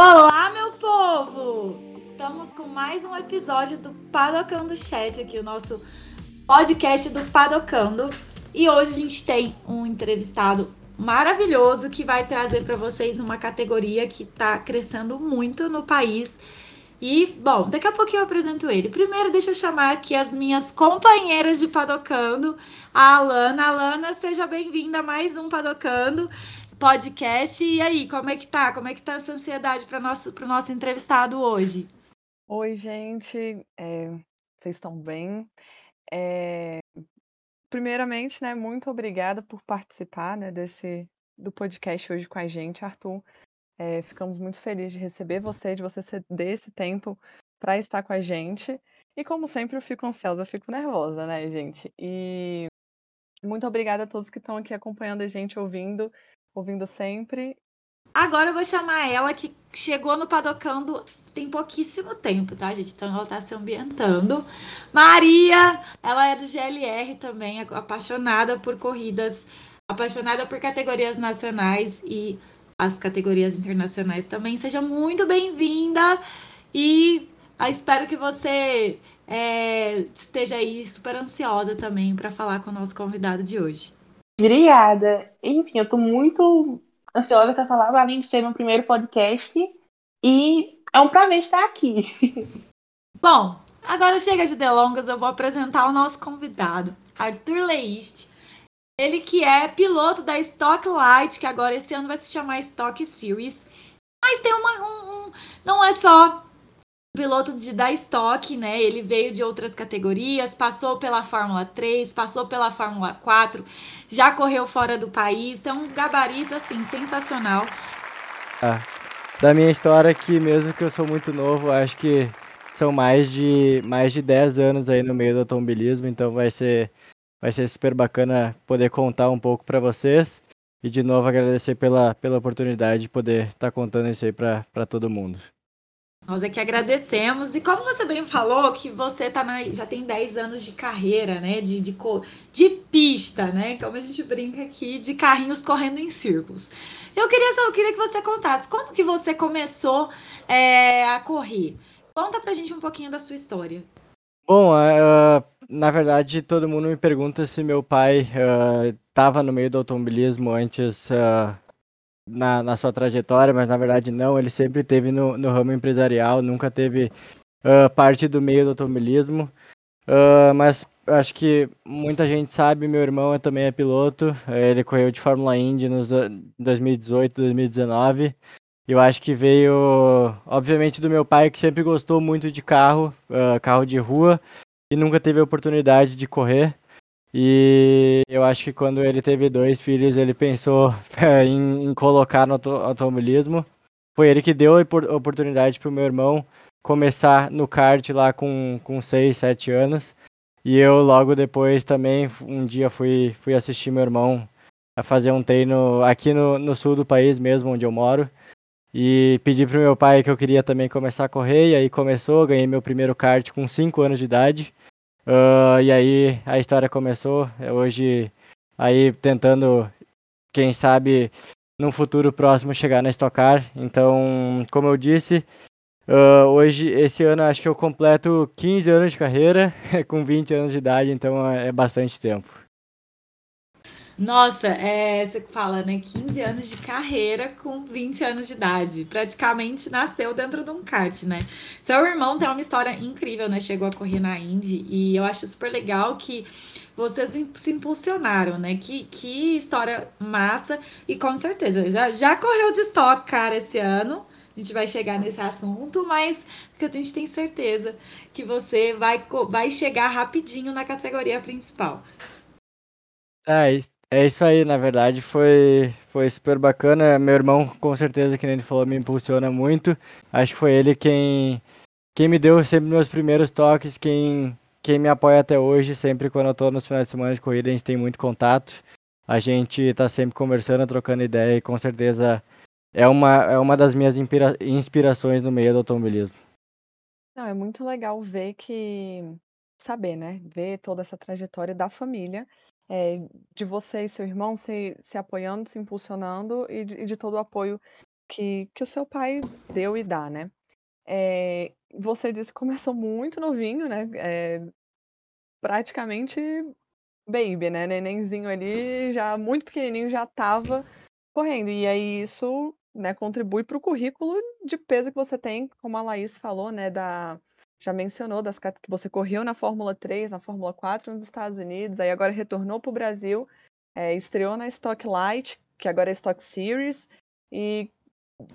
Olá, meu povo! Estamos com mais um episódio do Padocando Chat aqui, o nosso podcast do Padocando. E hoje a gente tem um entrevistado maravilhoso que vai trazer para vocês uma categoria que está crescendo muito no país. E, bom, daqui a pouquinho eu apresento ele. Primeiro, deixa eu chamar aqui as minhas companheiras de Padocando, a Alana. Alana, seja bem-vinda a mais um Padocando podcast. E aí, como é que tá? Como é que tá essa ansiedade para nosso, o nosso entrevistado hoje? Oi, gente. É, vocês estão bem? É, primeiramente, né, muito obrigada por participar né, desse do podcast hoje com a gente, Arthur. É, ficamos muito felizes de receber você, de você ceder esse tempo para estar com a gente. E como sempre, eu fico ansiosa, eu fico nervosa, né, gente? E muito obrigada a todos que estão aqui acompanhando a gente, ouvindo ouvindo sempre. Agora eu vou chamar ela que chegou no Padocando tem pouquíssimo tempo, tá, gente? Então ela tá se ambientando. Maria, ela é do GLR também, apaixonada por corridas, apaixonada por categorias nacionais e as categorias internacionais também. Seja muito bem-vinda e ah, espero que você é, esteja aí super ansiosa também para falar com o nosso convidado de hoje. Obrigada. Enfim, eu estou muito ansiosa para falar, além de ser meu primeiro podcast. E é um prazer estar aqui. Bom, agora chega de delongas, eu vou apresentar o nosso convidado, Arthur Leist. Ele que é piloto da Stock Light, que agora esse ano vai se chamar Stock Series. Mas tem uma. Um, um, não é só piloto de da Stock, né? Ele veio de outras categorias, passou pela Fórmula 3, passou pela Fórmula 4, já correu fora do país, então um gabarito assim sensacional. Ah, da minha história aqui, mesmo que eu sou muito novo, acho que são mais de mais de 10 anos aí no meio do automobilismo, então vai ser vai ser super bacana poder contar um pouco para vocês. E de novo agradecer pela, pela oportunidade de poder estar tá contando isso aí para todo mundo. Nós é que agradecemos. E como você bem falou, que você tá na, já tem 10 anos de carreira, né? De, de, de pista, né? Como a gente brinca aqui, de carrinhos correndo em círculos. Eu queria, eu queria que você contasse como que você começou é, a correr. Conta pra gente um pouquinho da sua história. Bom, uh, na verdade, todo mundo me pergunta se meu pai estava uh, no meio do automobilismo antes uh, na, na sua trajetória, mas na verdade não, ele sempre teve no, no ramo empresarial, nunca teve uh, parte do meio do automobilismo. Uh, mas acho que muita gente sabe, meu irmão também é piloto, ele correu de Fórmula Indy nos 2018, 2019. Eu acho que veio, obviamente, do meu pai, que sempre gostou muito de carro, uh, carro de rua, e nunca teve a oportunidade de correr. E eu acho que quando ele teve dois filhos, ele pensou em, em colocar no automobilismo. Foi ele que deu a oportunidade para o meu irmão começar no kart lá com, com 6, 7 anos. E eu logo depois também, um dia fui, fui assistir meu irmão a fazer um treino aqui no, no sul do país mesmo, onde eu moro. E pedi pro meu pai que eu queria também começar a correr, e aí começou, ganhei meu primeiro kart com 5 anos de idade. Uh, e aí a história começou. Hoje, aí tentando, quem sabe, num futuro próximo chegar na Stock Car. Então, como eu disse, uh, hoje, esse ano, acho que eu completo 15 anos de carreira, com 20 anos de idade, então é bastante tempo. Nossa, é, você fala, né? 15 anos de carreira com 20 anos de idade. Praticamente nasceu dentro de um kart, né? Seu irmão tem uma história incrível, né? Chegou a correr na Indy e eu acho super legal que vocês se impulsionaram, né? Que, que história massa. E com certeza, já, já correu de estoque, cara, esse ano. A gente vai chegar nesse assunto, mas que a gente tem certeza que você vai, vai chegar rapidinho na categoria principal. É, é isso aí, na verdade foi, foi super bacana. Meu irmão, com certeza, que nem ele falou, me impulsiona muito. Acho que foi ele quem, quem me deu sempre meus primeiros toques, quem, quem me apoia até hoje. Sempre quando eu tô nos finais de semana de corrida, a gente tem muito contato. A gente tá sempre conversando, trocando ideia e com certeza é uma, é uma das minhas inspira inspirações no meio do automobilismo. Não, é muito legal ver que. Saber, né? Ver toda essa trajetória da família é, de você e seu irmão se, se apoiando, se impulsionando e de, de todo o apoio que, que o seu pai deu e dá, né? É, você disse que começou muito novinho, né? É, praticamente baby, né? Nenenzinho ali, já muito pequenininho, já estava correndo. E aí isso né, contribui para o currículo de peso que você tem, como a Laís falou, né? Da, já mencionou das que você correu na Fórmula 3, na Fórmula 4 nos Estados Unidos, aí agora retornou para o Brasil, é, estreou na Stock Light, que agora é Stock Series, e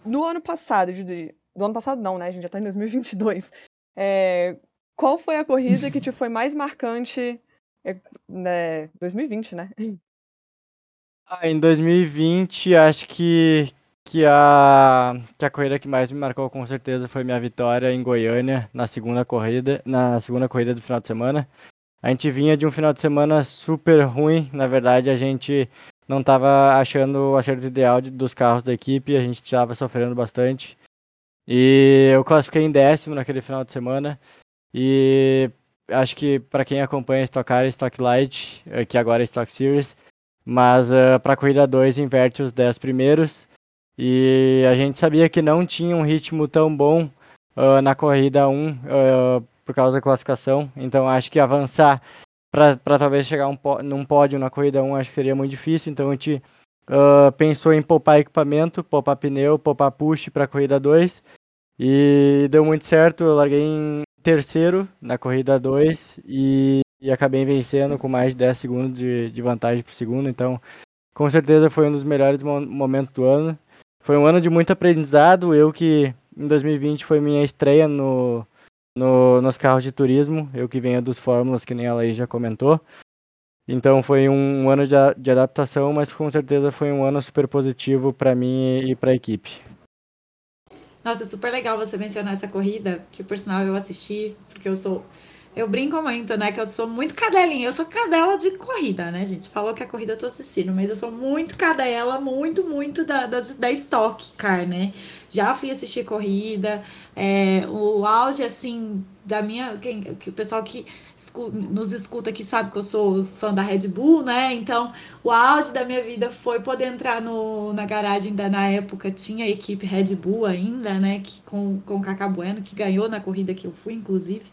no ano passado, de, do ano passado não, né? A gente já está em 2022. É, qual foi a corrida que te foi mais marcante? É, né, 2020, né? Ah, em 2020, acho que, que, a, que a corrida que mais me marcou com certeza foi minha vitória em Goiânia na segunda corrida, na segunda corrida do final de semana. A gente vinha de um final de semana super ruim, na verdade a gente não estava achando o acerto ideal de, dos carros da equipe, a gente estava sofrendo bastante. E eu classifiquei em décimo naquele final de semana. E acho que para quem acompanha Stock Car Stock Light, eh, que agora é Stock Series, mas uh, para a corrida 2 inverte os 10 primeiros. E a gente sabia que não tinha um ritmo tão bom uh, na corrida 1 uh, por causa da classificação. Então acho que avançar para talvez chegar um, num pódio na corrida 1 acho que seria muito difícil. Então a gente uh, pensou em poupar equipamento, poupar pneu, poupar push para a corrida 2. E deu muito certo. Eu larguei em terceiro na corrida 2 e, e, acabei vencendo com mais de 10 segundos de, de vantagem por segundo. Então, com certeza foi um dos melhores momentos do ano. Foi um ano de muito aprendizado. Eu que em 2020 foi minha estreia no, no, nos carros de turismo, eu que venho dos Fórmulas, que nem ela aí já comentou. Então foi um, um ano de, de, adaptação, mas com certeza foi um ano super positivo para mim e, e para a equipe. Nossa, super legal você mencionar essa corrida, que por sinal eu assisti, porque eu sou eu brinco muito, né? Que eu sou muito cadelinha. Eu sou cadela de corrida, né, gente? Falou que a corrida eu tô assistindo, mas eu sou muito cadela, muito, muito da, da, da Stock Car, né? Já fui assistir corrida. É, o auge, assim, da minha. Quem, que o pessoal que nos escuta aqui sabe que eu sou fã da Red Bull, né? Então, o auge da minha vida foi poder entrar no, na garagem da na época tinha a equipe Red Bull ainda, né? Que, com, com o Cacá Bueno, que ganhou na corrida que eu fui, inclusive.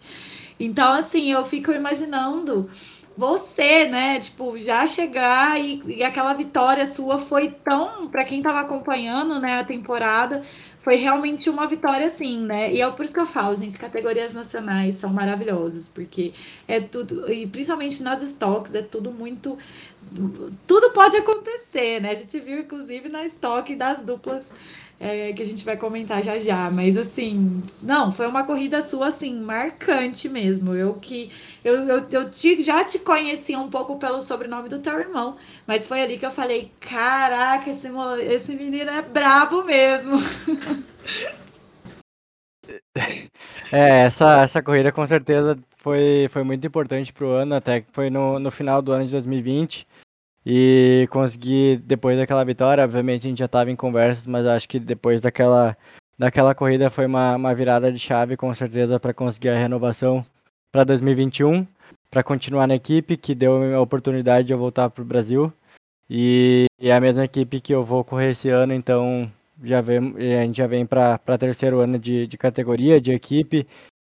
Então, assim, eu fico imaginando você, né, tipo, já chegar e, e aquela vitória sua foi tão, para quem estava acompanhando, né, a temporada, foi realmente uma vitória assim, né? E é por isso que eu falo, gente, categorias nacionais são maravilhosas, porque é tudo, e principalmente nas estoques, é tudo muito tudo pode acontecer, né? A gente viu inclusive na estoque das duplas é, que a gente vai comentar já já. Mas assim, não, foi uma corrida sua assim, marcante mesmo. Eu que eu, eu, eu te, já te conhecia um pouco pelo sobrenome do teu irmão, mas foi ali que eu falei: caraca, esse, esse menino é brabo mesmo. É, essa, essa corrida com certeza foi, foi muito importante pro ano, até que foi no, no final do ano de 2020. E consegui, depois daquela vitória, obviamente a gente já estava em conversas, mas acho que depois daquela, daquela corrida foi uma, uma virada de chave, com certeza, para conseguir a renovação para 2021, para continuar na equipe, que deu a oportunidade de eu voltar para o Brasil. E, é a mesma equipe que eu vou correr esse ano, então já vem, a gente já vem para terceiro ano de, de categoria, de equipe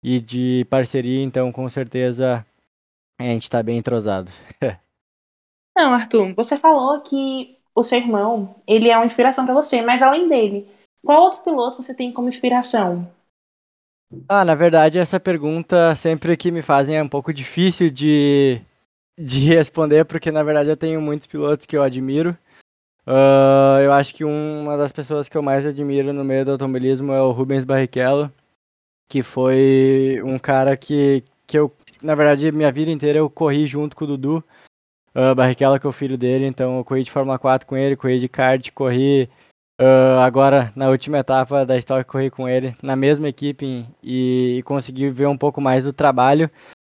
e de parceria, então com certeza a gente está bem entrosado. Não, Arthur, você falou que o seu irmão, ele é uma inspiração para você, mas além dele, qual outro piloto você tem como inspiração? Ah, na verdade, essa pergunta sempre que me fazem é um pouco difícil de, de responder, porque na verdade eu tenho muitos pilotos que eu admiro. Uh, eu acho que uma das pessoas que eu mais admiro no meio do automobilismo é o Rubens Barrichello, que foi um cara que, que eu, na verdade, minha vida inteira eu corri junto com o Dudu. Uh, Barrichello, que é o filho dele, então eu corri de Fórmula 4 com ele, corri de kart, corri uh, agora na última etapa da história, corri com ele na mesma equipe e, e consegui ver um pouco mais do trabalho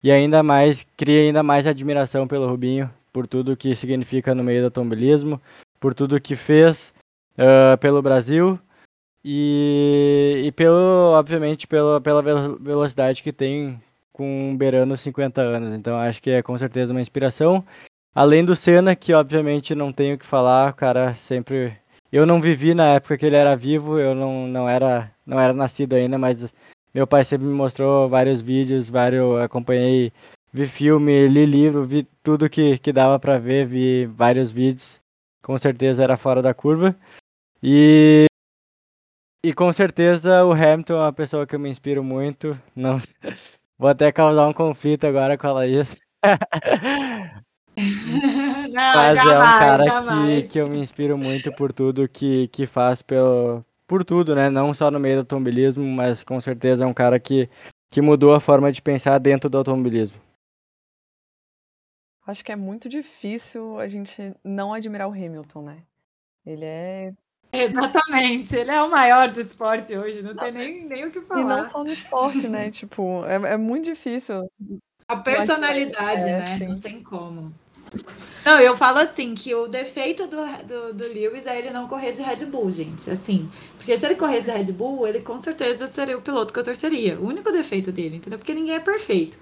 e ainda mais, criei ainda mais admiração pelo Rubinho, por tudo que significa no meio do automobilismo, por tudo que fez uh, pelo Brasil e, e pelo, obviamente, pela, pela velocidade que tem com beirando 50 anos. Então acho que é com certeza uma inspiração. Além do Senna, que obviamente não tenho o que falar, o cara sempre. eu não vivi na época que ele era vivo, eu não, não, era, não era nascido ainda, mas meu pai sempre me mostrou vários vídeos, vários, acompanhei, vi filme, li livro, vi tudo que, que dava para ver, vi vários vídeos. Com certeza era fora da curva. E e com certeza o Hamilton é uma pessoa que eu me inspiro muito. Não vou até causar um conflito agora com a Laís. Não, Mas jamais, é um cara jamais. que, que eu me inspiro muito por tudo que, que faz pelo, por tudo, né? Não só no meio do automobilismo, mas com certeza é um cara que, que mudou a forma de pensar dentro do automobilismo. Acho que é muito difícil a gente não admirar o Hamilton, né? Ele é. Exatamente, ele é o maior do esporte hoje, não tem nem, nem o que falar. E não só no esporte, né? tipo, é, é muito difícil. A personalidade, É, né? sim. Não tem como. Não, eu falo assim, que o defeito do, do, do Lewis é ele não correr de Red Bull, gente. Assim, porque se ele corresse de Red Bull, ele com certeza seria o piloto que eu torceria. O único defeito dele, entendeu? Porque ninguém é perfeito.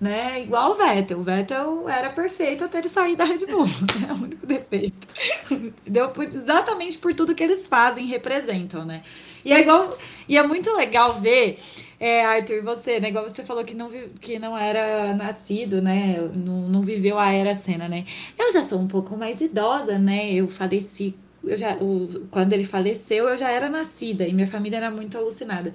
Né? Igual o Vettel. O Vettel era perfeito até ele sair da Red Bull. É o único defeito. Entendeu? Por- Exatamente por tudo que eles fazem representam, né? E é igual. E é muito legal ver, é, Arthur, você, né? Igual você falou que não, que não era nascido, né? Não, não viveu a era cena, né? Eu já sou um pouco mais idosa, né? Eu faleci. Eu já, o- quando ele faleceu, eu já era nascida e minha família era muito alucinada.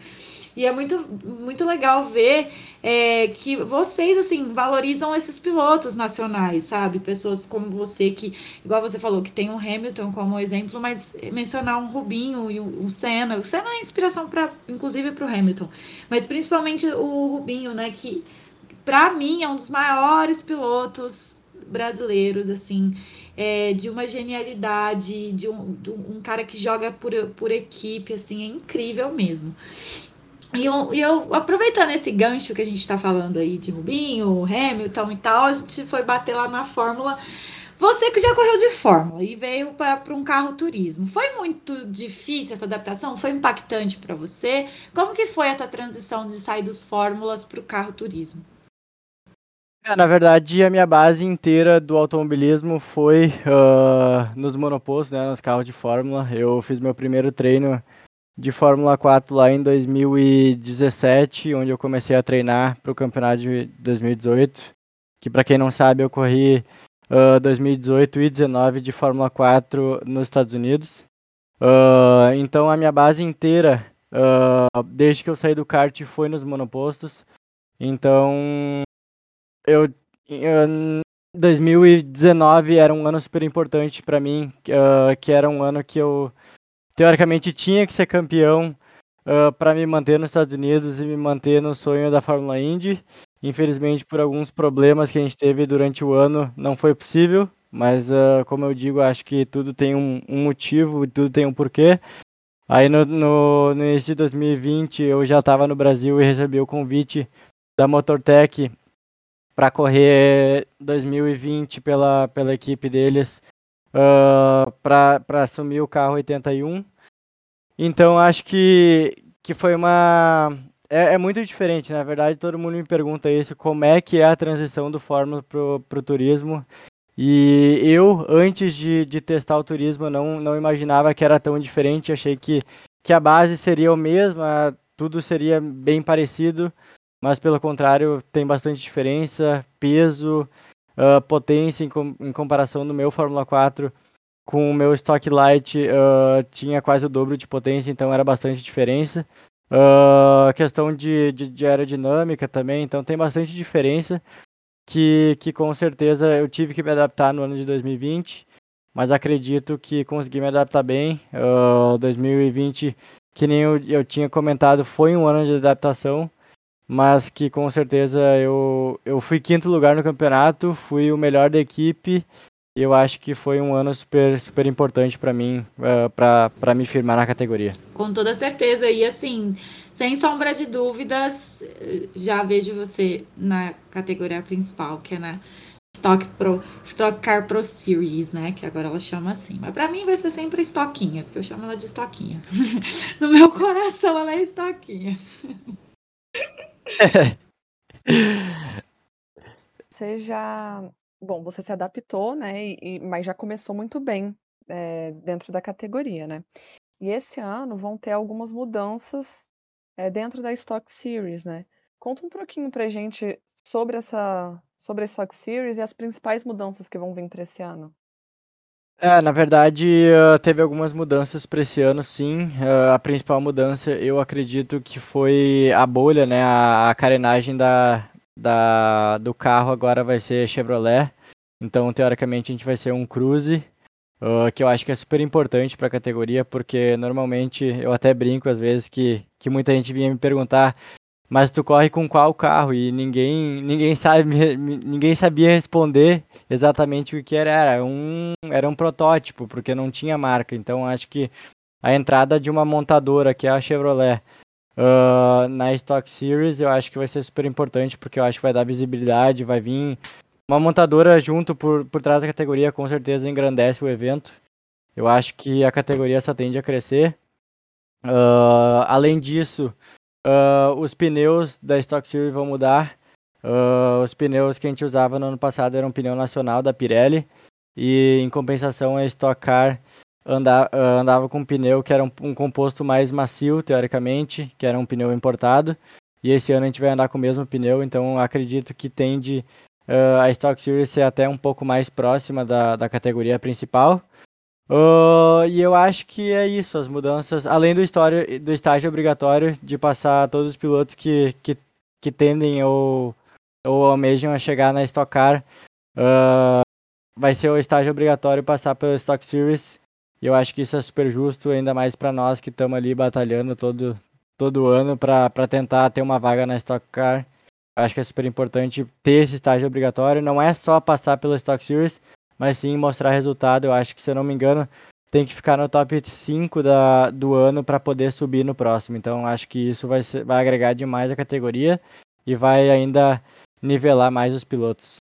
E é muito, muito legal ver é, que vocês, assim, valorizam esses pilotos nacionais, sabe? Pessoas como você, que, igual você falou, que tem um Hamilton como exemplo, mas mencionar um Rubinho e um Senna. O Senna é inspiração, pra, inclusive, para o Hamilton. Mas principalmente o Rubinho, né? Que, para mim, é um dos maiores pilotos brasileiros, assim, é, de uma genialidade, de um, de um cara que joga por, por equipe, assim, é incrível mesmo. E eu, eu, aproveitando esse gancho que a gente está falando aí de Rubinho, Hamilton e tal, a gente foi bater lá na Fórmula. Você que já correu de Fórmula e veio para um carro turismo, foi muito difícil essa adaptação? Foi impactante para você? Como que foi essa transição de sair dos Fórmulas para o carro turismo? É, na verdade, a minha base inteira do automobilismo foi ah, nos monopostos, né, nos carros de Fórmula. Eu fiz meu primeiro treino de Fórmula 4 lá em 2017, onde eu comecei a treinar para o campeonato de 2018. Que, para quem não sabe, eu corri ah, 2018 e 2019 de Fórmula 4 nos Estados Unidos. Ah, então, a minha base inteira, ah, desde que eu saí do kart, foi nos monopostos. Então, eu, em 2019 era um ano super importante para mim, que era um ano que eu teoricamente tinha que ser campeão para me manter nos Estados Unidos e me manter no sonho da Fórmula Indy. Infelizmente, por alguns problemas que a gente teve durante o ano, não foi possível. Mas, ah, como eu digo, acho que tudo tem um, um motivo tudo tem um porquê. Aí, no, no, no início de 2020, eu já estava no Brasil e recebi o convite da Motortech para correr 2020 pela, pela equipe deles para assumir o carro 81. Então acho que, que foi uma. É, é muito diferente, na verdade, todo mundo me pergunta isso, como é que é a transição do Fórmula pro, pro turismo. E eu, antes de, de testar o turismo, não, não imaginava que era tão diferente. Achei que, que a base seria a mesma, tudo seria bem parecido mas pelo contrário tem bastante diferença, peso, uh, potência em, com, em, comparação do meu Fórmula 4 com o meu Stock Light uh, tinha quase o dobro de potência, então era bastante diferença. Uh, questão de, de, de, aerodinâmica também, então tem bastante diferença que, que com certeza eu tive que me adaptar no ano de 2020, mas acredito que consegui me adaptar bem. 2020, que nem eu, eu tinha comentado, foi um ano de adaptação mas que com certeza eu, eu fui quinto lugar no campeonato, fui o melhor da equipe e eu acho que foi um ano super, super importante para mim, uh, para me firmar na categoria. Com toda certeza, e assim, sem sombra de dúvidas, já vejo você na categoria principal, que é na Stock, Pro, Stock Car Pro Series, né? Que agora ela chama assim. Mas para mim vai ser sempre Estoquinha, porque eu chamo ela de Estoquinha. no meu coração ela é Estoquinha. Você já. Bom, você se adaptou, né? E, mas já começou muito bem é, dentro da categoria, né? E esse ano vão ter algumas mudanças é, dentro da Stock Series, né? Conta um pouquinho pra gente sobre essa sobre a Stock Series e as principais mudanças que vão vir para esse ano. É, na verdade, teve algumas mudanças para esse ano, sim. a principal mudança, eu acredito que foi a bolha, né? A, a carenagem da, da, do carro agora vai ser Chevrolet. Então, teoricamente, a gente vai ser um Cruze, uh, que eu acho que é super importante para a categoria, porque normalmente eu até brinco às vezes que, que muita gente vinha me perguntar mas tu corre com qual carro? E ninguém ninguém sabe ninguém sabia responder exatamente o que era. Era um era um protótipo porque não tinha marca. Então acho que a entrada de uma montadora que é a Chevrolet uh, na Stock Series eu acho que vai ser super importante porque eu acho que vai dar visibilidade vai vir uma montadora junto por, por trás da categoria com certeza engrandece o evento. Eu acho que a categoria só tende a crescer. Uh, além disso Uh, os pneus da Stock Series vão mudar. Uh, os pneus que a gente usava no ano passado eram um pneu nacional da Pirelli. E em compensação a Stock Car anda, uh, andava com um pneu que era um, um, composto mais macio, teoricamente, que era um pneu importado. E esse ano a gente vai andar com o mesmo pneu, então acredito que tende a Stock Series ser até um pouco mais próxima da, da categoria principal. Uh, e eu acho que é isso, as mudanças, além do, história, do estágio obrigatório de passar todos os pilotos que, que, que tendem ou, ou almejam a chegar na Stock Car, uh, vai ser o estágio obrigatório passar pela Stock Series. E eu acho que isso é super justo, ainda mais para nós que estamos ali batalhando todo, todo ano para tentar ter uma vaga na Stock Car. Acho que é super importante ter esse estágio obrigatório. Não é só passar pela Stock Series, mas sim mostrar resultado. Eu acho que, se eu não me engano, tem que ficar no top 5 da, do ano para poder subir no próximo. Então, acho que isso vai, ser, vai agregar demais a categoria e vai ainda nivelar mais os pilotos.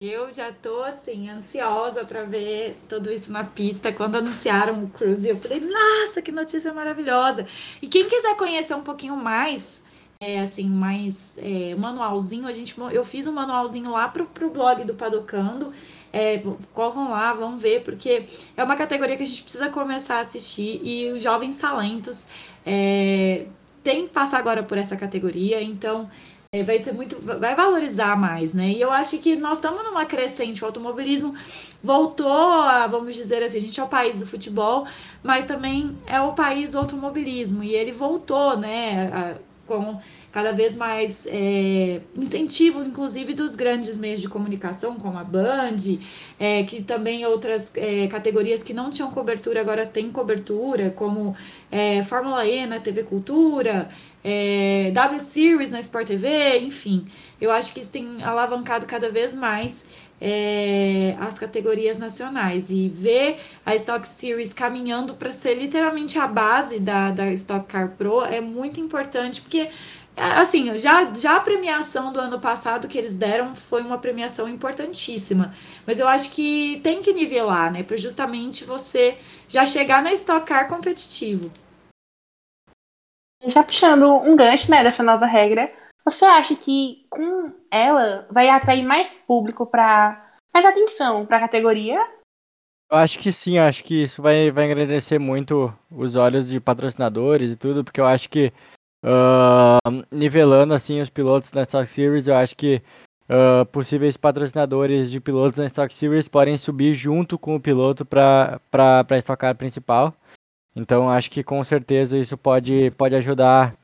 Eu já tô assim ansiosa para ver tudo isso na pista. Quando anunciaram o Cruise, eu falei: "Nossa, que notícia maravilhosa!". E quem quiser conhecer um pouquinho mais é, assim, mais é, manualzinho. A gente, eu fiz um manualzinho lá pro, pro blog do Padocando. É, corram lá, vão ver, porque é uma categoria que a gente precisa começar a assistir e os jovens talentos é, tem que passar agora por essa categoria, então é, vai ser muito, vai valorizar mais, né? E eu acho que nós estamos numa crescente, o automobilismo voltou a, vamos dizer assim, a gente é o país do futebol, mas também é o país do automobilismo, e ele voltou, né? A, com cada vez mais é, incentivo, inclusive dos grandes meios de comunicação, como a Band, é, que também outras é, categorias que não tinham cobertura agora têm cobertura, como é, Fórmula E na TV Cultura, é, W Series na Sport TV, enfim. Eu acho que isso tem alavancado cada vez mais é, as categorias nacionais e ver a Stock Series caminhando para ser literalmente a base da, da Stock Car Pro é muito importante, porque assim, já, já a premiação do ano passado que eles deram foi uma premiação importantíssima, mas eu acho que tem que nivelar, né, para justamente você já chegar na Stock Car competitivo. Já puxando um gancho, né, dessa nova regra, você acha que com ela vai atrair mais público para mais atenção para a categoria? Eu acho que sim, acho que isso vai, vai engrandecer muito os olhos de patrocinadores e tudo, porque eu acho que uh, nivelando assim os pilotos na Stock Series, eu acho que uh, possíveis patrocinadores de pilotos na Stock Series podem subir junto com o piloto para a Stock Car principal. Então acho que com certeza isso pode, pode ajudar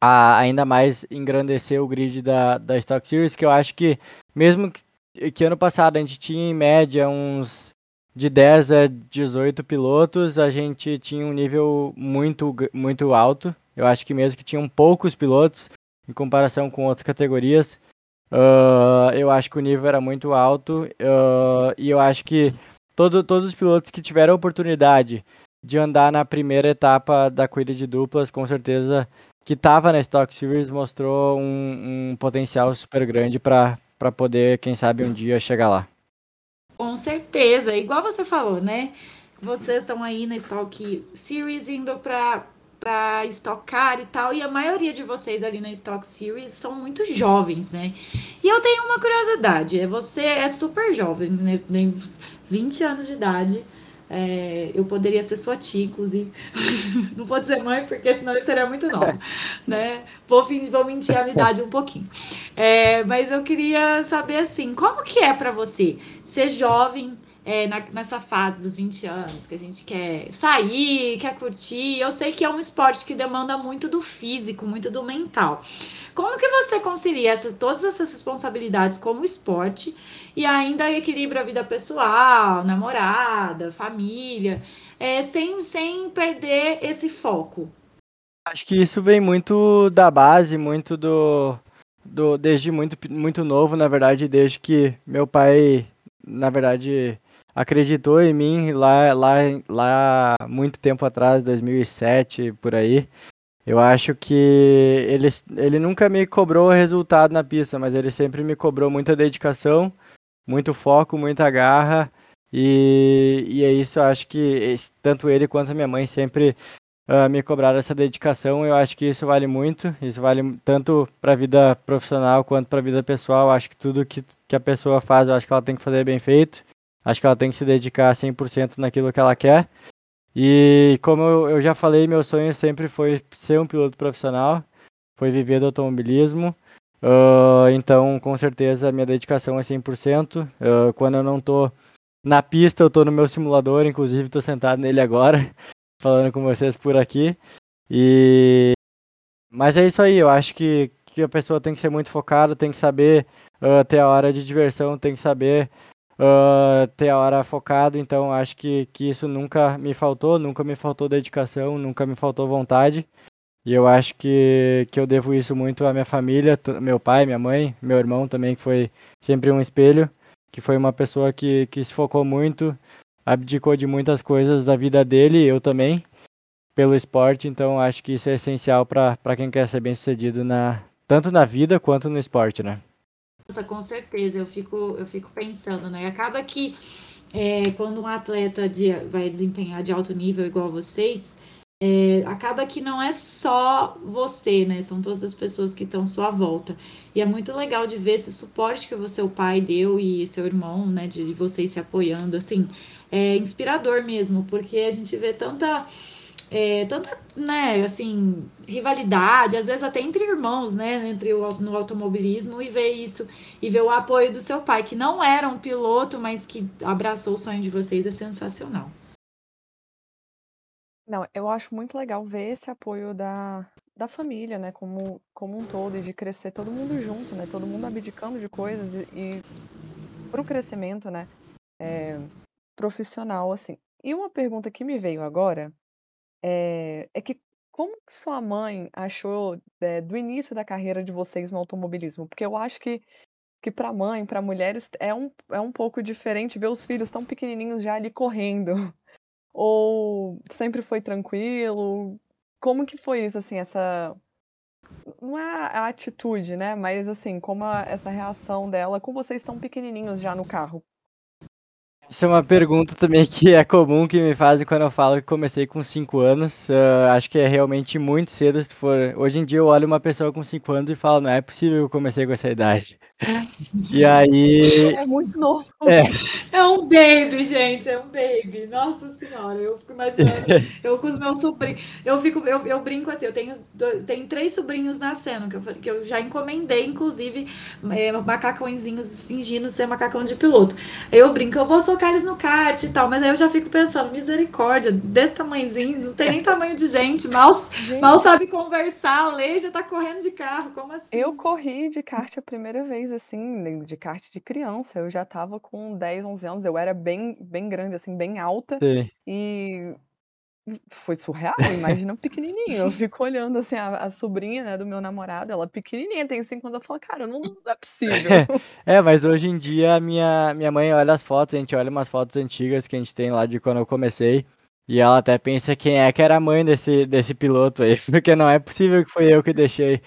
a ainda mais engrandecer o grid da, da Stock Series, que eu acho que, mesmo que, que ano passado a gente tinha em média uns de 10 a 18 pilotos, a gente tinha um nível muito, muito alto. Eu acho que mesmo que tinham poucos pilotos em comparação com outras categorias, uh, eu acho que o nível era muito alto uh, e eu acho que todo, todos os pilotos que tiveram a oportunidade de andar na primeira etapa da corrida de duplas, com certeza que estava na Stock Series mostrou um, um potencial super grande para poder, quem sabe, um dia chegar lá. Com certeza, igual você falou, né? Vocês estão aí na Stock Series indo para para estocar e tal, e a maioria de vocês ali na Stock Series são muito jovens, né? E eu tenho uma curiosidade, é você é super jovem, né? Tem 20 anos de idade. É, eu poderia ser sua tia, inclusive. Não vou dizer mãe, porque senão eu seria muito nova. né? Vou, vou mentir a minha idade um pouquinho. É, mas eu queria saber assim, como que é para você ser jovem é, na, nessa fase dos 20 anos, que a gente quer sair, quer curtir. Eu sei que é um esporte que demanda muito do físico, muito do mental. Como que você concilia essas, todas essas responsabilidades como esporte e ainda equilibra a vida pessoal, namorada, família, é, sem, sem perder esse foco? Acho que isso vem muito da base, muito do, do desde muito, muito novo, na verdade, desde que meu pai, na verdade, acreditou em mim lá, lá, lá muito tempo atrás, 2007, por aí. Eu acho que ele, ele nunca me cobrou resultado na pista, mas ele sempre me cobrou muita dedicação, muito foco, muita garra. E, e é isso, eu acho que tanto ele quanto a minha mãe sempre uh, me cobraram essa dedicação. Eu acho que isso vale muito. Isso vale tanto para a vida profissional quanto para a vida pessoal. Eu acho que tudo que, que a pessoa faz, eu acho que ela tem que fazer bem feito. Acho que ela tem que se dedicar 100% naquilo que ela quer. E como eu, já falei, meu sonho sempre foi ser um piloto profissional, foi viver do automobilismo. Uh, então, com certeza, minha dedicação é 100%. Uh, quando eu não tô na pista, eu tô no meu simulador, inclusive tô sentado nele agora, falando com vocês por aqui. E mas é isso aí, eu acho que, que a pessoa tem que ser muito focada, tem que saber uh, ter a hora de diversão, tem que saber uh, ter a hora focado, então acho que, que isso nunca me faltou, nunca me faltou dedicação, nunca me faltou vontade. E eu acho que, que eu devo isso muito à minha família, meu pai, minha mãe, meu irmão também, que foi sempre um espelho, que foi uma pessoa que, que se focou muito, abdicou de muitas coisas da vida dele, eu também, pelo esporte, então acho que isso é essencial para quem quer ser bem sucedido na, tanto na vida quanto no esporte, né? Nossa, com certeza, eu fico, eu fico pensando, né? Acaba que é, quando um atleta de, vai desempenhar de alto nível igual vocês, é, acaba que não é só você, né? São todas as pessoas que estão à sua volta. E é muito legal de ver esse suporte que o seu pai deu e seu irmão, né? De, de vocês se apoiando, assim, é inspirador mesmo, porque a gente vê tanta é, tanta, né, assim, rivalidade, às vezes até entre irmãos, né, entre o, no automobilismo e ver isso e ver o apoio do seu pai, que não era um piloto, mas que abraçou o sonho de vocês, é sensacional. Não, eu acho muito legal ver esse apoio da, da família, né, como, como um todo, e de crescer todo mundo junto, né, todo mundo abdicando de coisas e, e para o crescimento, né, é, profissional, assim. E uma pergunta que me veio agora é, é que como que sua mãe achou é, do início da carreira de vocês no automobilismo? Porque eu acho que, que para mãe, para mulheres, é um, é um pouco diferente ver os filhos tão pequenininhos já ali correndo. Ou sempre foi tranquilo? Como que foi isso, assim, essa... Não é a atitude, né? Mas, assim, como a, essa reação dela com vocês tão pequenininhos já no carro? Isso é uma pergunta também que é comum que me fazem quando eu falo que comecei com 5 anos. Uh, acho que é realmente muito cedo. Se for... Hoje em dia eu olho uma pessoa com 5 anos e falo, não é possível que eu comecei com essa idade. E aí. É muito novo. É. é um baby, gente. É um baby. Nossa senhora. Eu fico imaginando. eu com os meus sobrinhos. Eu, fico, eu, eu brinco assim, eu tenho, tenho três sobrinhos nascendo, que eu, que eu já encomendei, inclusive, é, macacõezinhos fingindo ser macacão de piloto. Eu brinco, eu vou só colocar eles no kart e tal. Mas aí eu já fico pensando, misericórdia, desse tamanhozinho, não tem nem tamanho de gente, mal, gente. mal sabe conversar, ler, já tá correndo de carro, como assim? Eu corri de kart a primeira vez, assim, de kart de criança. Eu já tava com 10, 11 anos, eu era bem, bem grande, assim, bem alta. Sim. E foi surreal, imagina pequenininho. Eu fico olhando assim a, a, sobrinha né, do meu namorado, ela pequenininha, tem cinco anos, eu falo, cara, não, não é possível. é, mas hoje em dia minha, minha mãe olha as fotos, a gente olha umas fotos antigas que a gente tem lá de quando eu comecei. E ela até pensa quem é que era a mãe desse, desse piloto aí, porque não é possível que foi eu que deixei.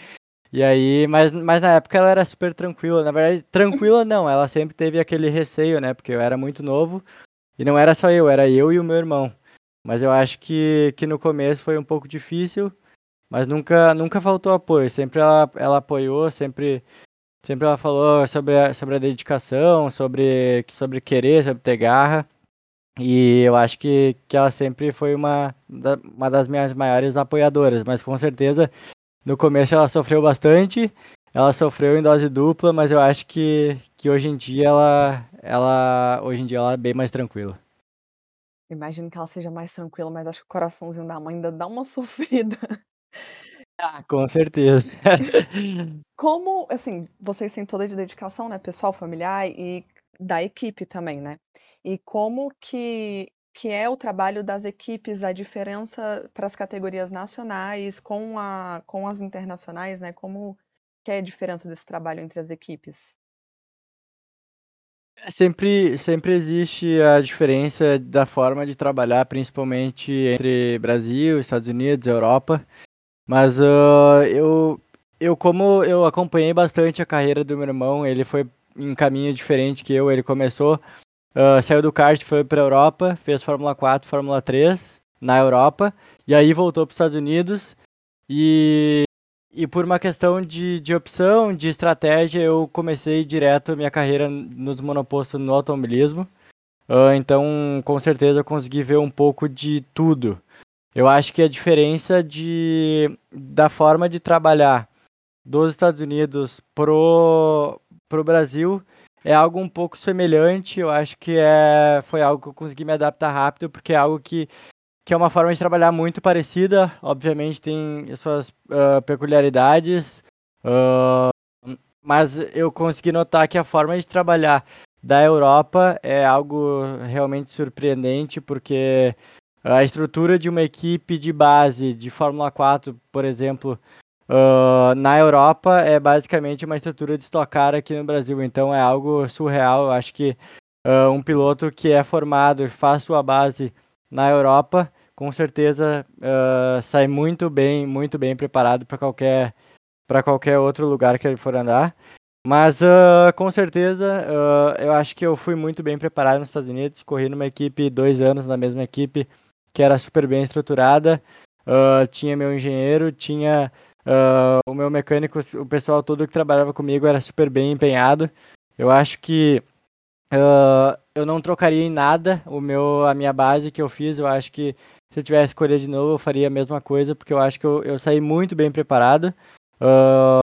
E aí, mas, mas na época ela era super tranquila. Na verdade, tranquila não, ela sempre teve aquele receio, né? Porque eu era muito novo. E não era só eu, era eu e o meu irmão. Mas eu acho que, que no começo foi um pouco difícil, mas nunca, nunca faltou apoio. Sempre ela, ela apoiou, sempre, sempre ela falou sobre a, sobre a dedicação, sobre, sobre querer, sobre ter garra. E eu acho que, que ela sempre foi uma, uma das minhas maiores apoiadoras, mas com certeza no começo ela sofreu bastante, ela sofreu em dose dupla, mas eu acho que, que hoje em dia ela, ela hoje em dia ela é bem mais tranquila. Imagino que ela seja mais tranquila, mas acho que o coraçãozinho da mãe ainda dá uma sofrida. Ah, com certeza. Como, assim, vocês têm toda a dedicação, né, pessoal, familiar e da equipe também, né? E como que que é o trabalho das equipes, a diferença para as categorias nacionais com a com as internacionais, né? Como que é a diferença desse trabalho entre as equipes? Sempre, sempre existe a diferença da forma de trabalhar, principalmente entre Brasil, Estados Unidos, Europa. Mas uh, eu, eu, como eu acompanhei bastante a carreira do meu irmão, ele foi em caminho diferente que eu. Ele começou, uh, saiu do kart, foi para a Europa, fez Fórmula 4, Fórmula 3 na Europa, e aí voltou para os Estados Unidos. E e por uma questão de, de opção, de estratégia, eu comecei direto minha carreira nos monopostos no automobilismo. Uh, então, com certeza, eu consegui ver um pouco de tudo. Eu acho que a diferença de, da forma de trabalhar dos Estados Unidos pro, pro Brasil é algo um pouco semelhante. Eu acho que é, foi algo que eu consegui me adaptar rápido, porque é algo que que é uma forma de trabalhar muito parecida. Obviamente tem suas uh, peculiaridades, uh, mas eu consegui notar que a forma de trabalhar da Europa é algo realmente surpreendente, porque a estrutura de uma equipe de base de Fórmula 4, por exemplo, uh, na Europa é basicamente uma estrutura de Stock Car aqui no Brasil. Então é algo surreal. Eu acho que um piloto que é formado e faz sua base na Europa, com certeza uh, sai muito bem, muito bem preparado para qualquer para qualquer outro lugar que ele for andar. Mas uh, com certeza uh, eu acho que eu fui muito bem preparado nos Estados Unidos. Corri numa equipe dois anos na mesma equipe que era super bem estruturada. tinha meu engenheiro, tinha o meu mecânico, o pessoal todo que trabalhava comigo era super bem empenhado. Eu acho que eu não trocaria em nada o meu, a minha base que eu fiz. Eu acho que se eu tivesse escolher de novo, eu faria a mesma coisa, porque eu acho que eu, eu saí muito bem preparado. Uh,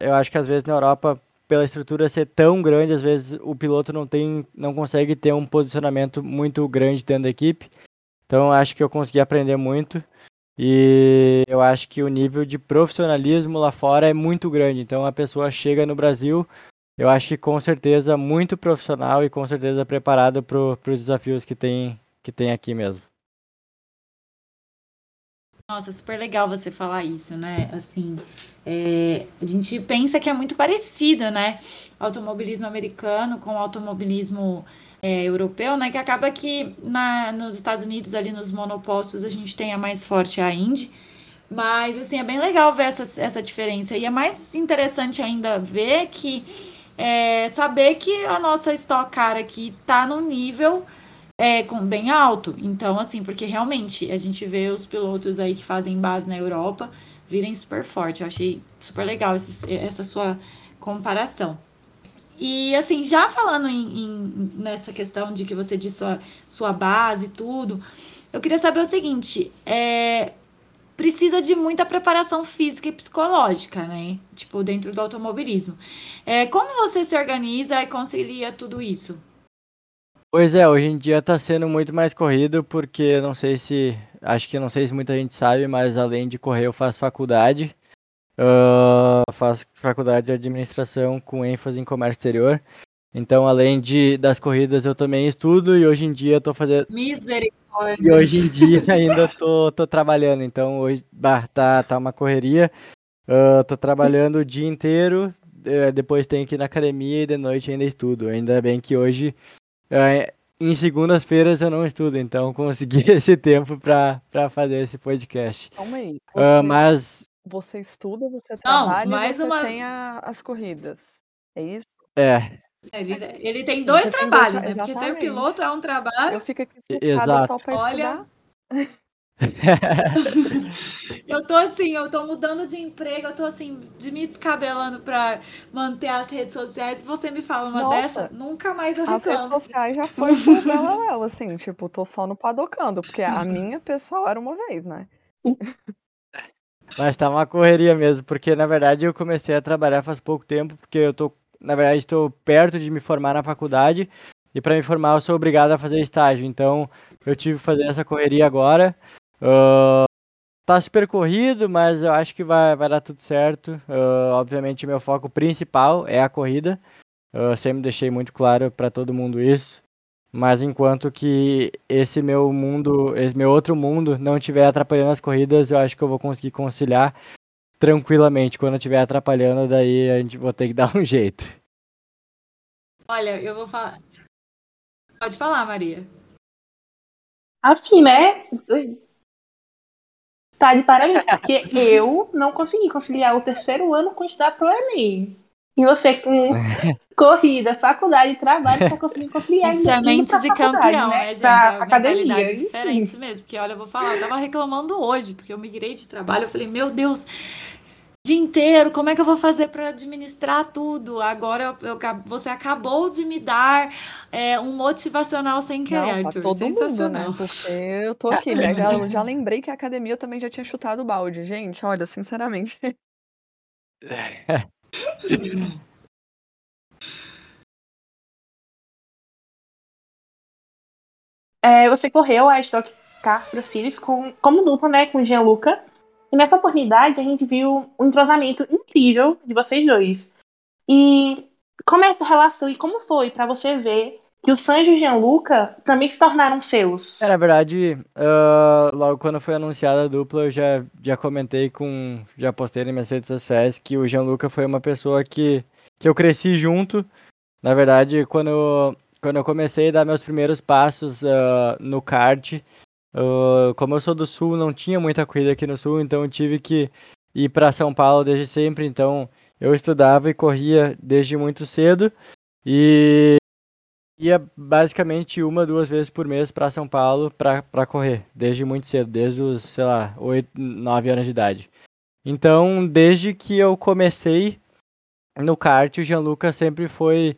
eu acho que às vezes na Europa, pela estrutura ser tão grande, às vezes o piloto não tem, não consegue ter um posicionamento muito grande dentro da equipe. Então acho que eu consegui aprender muito. E eu acho que o nível de profissionalismo lá fora é muito grande. Então a pessoa chega no Brasil, eu acho que com certeza muito profissional e com certeza preparado para os desafios que tem, que tem aqui mesmo. Nossa, super legal você falar isso, né? Assim, é, a gente pensa que é muito parecido, né? Automobilismo americano com automobilismo é, europeu, né? Que acaba que na, nos Estados Unidos, ali nos monopostos, a gente tem a mais forte a Indy. Mas, assim, é bem legal ver essa, essa diferença. E é mais interessante ainda ver que é, saber que a nossa Stock Car aqui tá no nível é, com, bem alto. Então, assim, porque realmente a gente vê os pilotos aí que fazem base na Europa virem super forte. Eu achei super legal esse, essa sua comparação. E assim, já falando em, em, nessa questão de que você disse sua, sua base e tudo, eu queria saber o seguinte: é, precisa de muita preparação física e psicológica, né? Tipo, dentro do automobilismo. É, como você se organiza e concilia tudo isso? Pois é, hoje em dia está sendo muito mais corrido, porque não sei se. Acho que não sei se muita gente sabe, mas além de correr, eu faço faculdade. Uh, faço faculdade de administração com ênfase em comércio exterior. Então, além de, das corridas, eu também estudo e hoje em dia estou fazendo. Misericórdia! E hoje em dia ainda tô, tô trabalhando. Então, hoje bah, tá, tá uma correria. Uh, tô trabalhando o dia inteiro. Uh, depois tenho que ir na academia e de noite ainda estudo. Ainda bem que hoje, em segundas-feiras, eu não estudo. Então, consegui esse tempo para fazer esse podcast. Calma aí. Você, mas. Você estuda, você trabalha não, e você uma... tem a, as corridas. É isso? É, ele, ele tem dois Você trabalhos, tem dois, né? Porque ser piloto é um trabalho. Eu fico aqui Exato. só para Olha, eu tô assim, eu tô mudando de emprego, eu tô assim, de me descabelando pra manter as redes sociais. Você me fala uma Nossa, dessa, nunca mais eu reclamo. As redes sociais já foi por Bela assim, tipo, tô só no padocando, porque a minha pessoal era uma vez, né? Mas tá uma correria mesmo, porque na verdade eu comecei a trabalhar faz pouco tempo, porque eu tô, na verdade, estou perto de me formar na faculdade, e para me formar eu sou obrigado a fazer estágio, então eu tive que fazer essa correria agora. Uh, tá super corrido, mas eu acho que vai, vai dar tudo certo. Uh, obviamente, meu foco principal é a corrida. Eu sempre deixei muito claro para todo mundo isso. Mas enquanto que esse meu mundo, esse meu outro mundo não estiver atrapalhando as corridas, eu acho que eu vou conseguir conciliar tranquilamente. Quando estiver atrapalhando, daí a gente vou ter que dar um jeito. Olha, eu vou falar. Pode falar, Maria. Afim, né? Tá de parabéns, porque eu não consegui conciliar o terceiro ano com estudar pro Enem. E você com corrida, faculdade, trabalho, tá conseguindo conciliar. Isso é mente de campeão, né, né gente? Pra é academia. diferente mesmo. Porque, olha, eu vou falar, eu tava reclamando hoje, porque eu migrei de trabalho, eu falei, meu Deus, dia inteiro, como é que eu vou fazer para administrar tudo? Agora eu, eu, você acabou de me dar é, um motivacional sem querer, Não, Arthur. todo mundo, né? Porque eu tô aqui, né? Já, já lembrei que a academia também já tinha chutado o balde. Gente, olha, sinceramente. É, você correu a Stock Car Pro Series com, como dupla, né, com o Gianluca. E nessa oportunidade a gente viu um entrosamento incrível de vocês dois. E como é essa relação e como foi para você ver que o Sanjo e o Gianluca também se tornaram seus? É, na verdade, uh, logo quando foi anunciada a dupla, eu já, já comentei com. Já postei nas minhas redes sociais que o Gianluca foi uma pessoa que, que eu cresci junto. Na verdade, quando quando eu comecei a dar meus primeiros passos uh, no kart, uh, como eu sou do sul, não tinha muita corrida aqui no sul, então eu tive que ir para São Paulo desde sempre. Então eu estudava e corria desde muito cedo. E ia basicamente uma, duas vezes por mês para São Paulo para correr, desde muito cedo, desde os, sei lá, 8, 9 anos de idade. Então, desde que eu comecei no kart, o Gianluca sempre foi,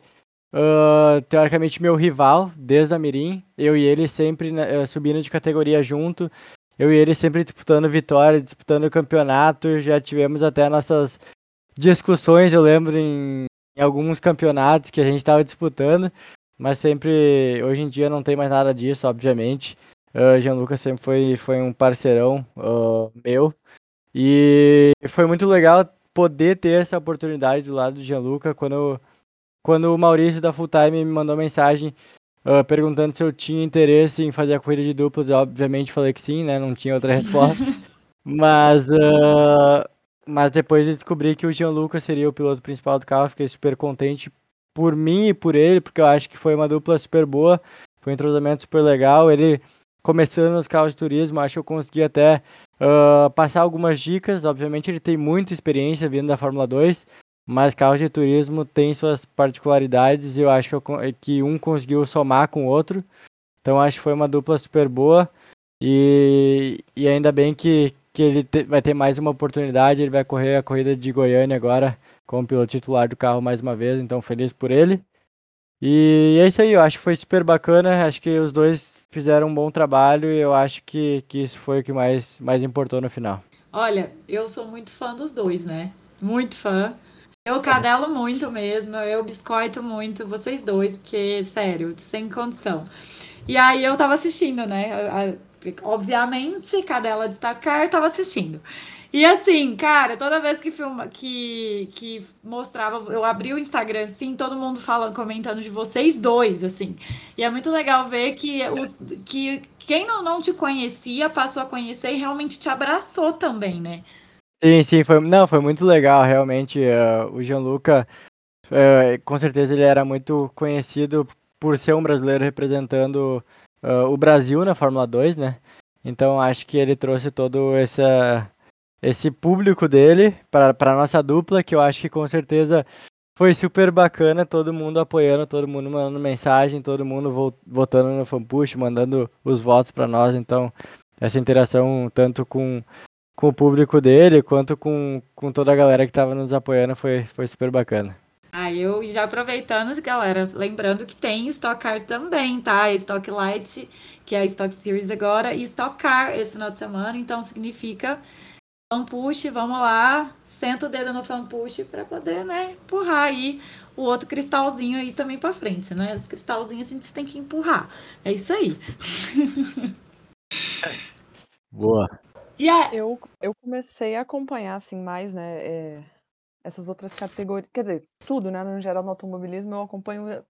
uh, teoricamente, meu rival, desde a Mirim. Eu e ele sempre uh, subindo de categoria junto. Eu e ele sempre disputando vitória, disputando campeonato. Já tivemos até nossas discussões, eu lembro, em, em alguns campeonatos que a gente estava disputando mas sempre, hoje em dia não tem mais nada disso, obviamente. Uh, Gianluca sempre foi, foi um parceirão uh, meu. E foi muito legal poder ter essa oportunidade do lado do Gianluca quando, quando o Maurício da Full Time me mandou mensagem uh, perguntando se eu tinha interesse em fazer a corrida de duplas. Eu obviamente falei que sim, né? Não tinha outra resposta. mas, uh, mas depois de descobrir que o Gianluca seria o piloto principal do carro, fiquei super contente por mim e por ele, porque eu acho que foi uma dupla super boa, foi um entrosamento super legal. Ele começando nos carros de turismo, acho que eu consegui até uh, passar algumas dicas. Obviamente, ele tem muita experiência vindo da Fórmula 2, mas carros de turismo tem suas particularidades e eu acho que um conseguiu somar com o outro. Então, acho que foi uma dupla super boa. E, e ainda bem que, que ele te, vai ter mais uma oportunidade. Ele vai correr a corrida de Goiânia agora como piloto titular do carro mais uma vez, então feliz por ele. E é isso aí, eu acho que foi super bacana, acho que os dois fizeram um bom trabalho e eu acho que, que isso foi o que mais, mais importou no final. Olha, eu sou muito fã dos dois, né? Muito fã. Eu cadelo muito mesmo, eu biscoito muito vocês dois, porque, sério, sem condição. E aí eu tava assistindo, né? Obviamente, cadela destacar, tava assistindo. E assim, cara, toda vez que filma, que, que mostrava, eu abri o Instagram, assim, todo mundo falando, comentando de vocês dois, assim. E é muito legal ver que, os, que quem não, não te conhecia passou a conhecer e realmente te abraçou também, né? Sim, sim, foi, não, foi muito legal, realmente. Uh, o Gianluca, uh, com certeza ele era muito conhecido por ser um brasileiro representando uh, o Brasil na Fórmula 2, né? Então acho que ele trouxe todo essa esse público dele para a nossa dupla, que eu acho que com certeza foi super bacana, todo mundo apoiando, todo mundo mandando mensagem, todo mundo votando no fanpush, mandando os votos para nós, então essa interação tanto com, com o público dele quanto com, com toda a galera que estava nos apoiando foi, foi super bacana. Ah, eu já aproveitando, galera, lembrando que tem Stock Car também, tá? Stock Light, que é a Stock Series agora, e Stock Car esse final de semana, então significa fan push, vamos lá, senta o dedo no fan push para poder, né, empurrar aí o outro cristalzinho aí também para frente, né? Os cristalzinhos a gente tem que empurrar. É isso aí. Boa. E eu, eu comecei a acompanhar assim mais, né, é, essas outras categorias, quer dizer, tudo, né, no geral no automobilismo eu acompanho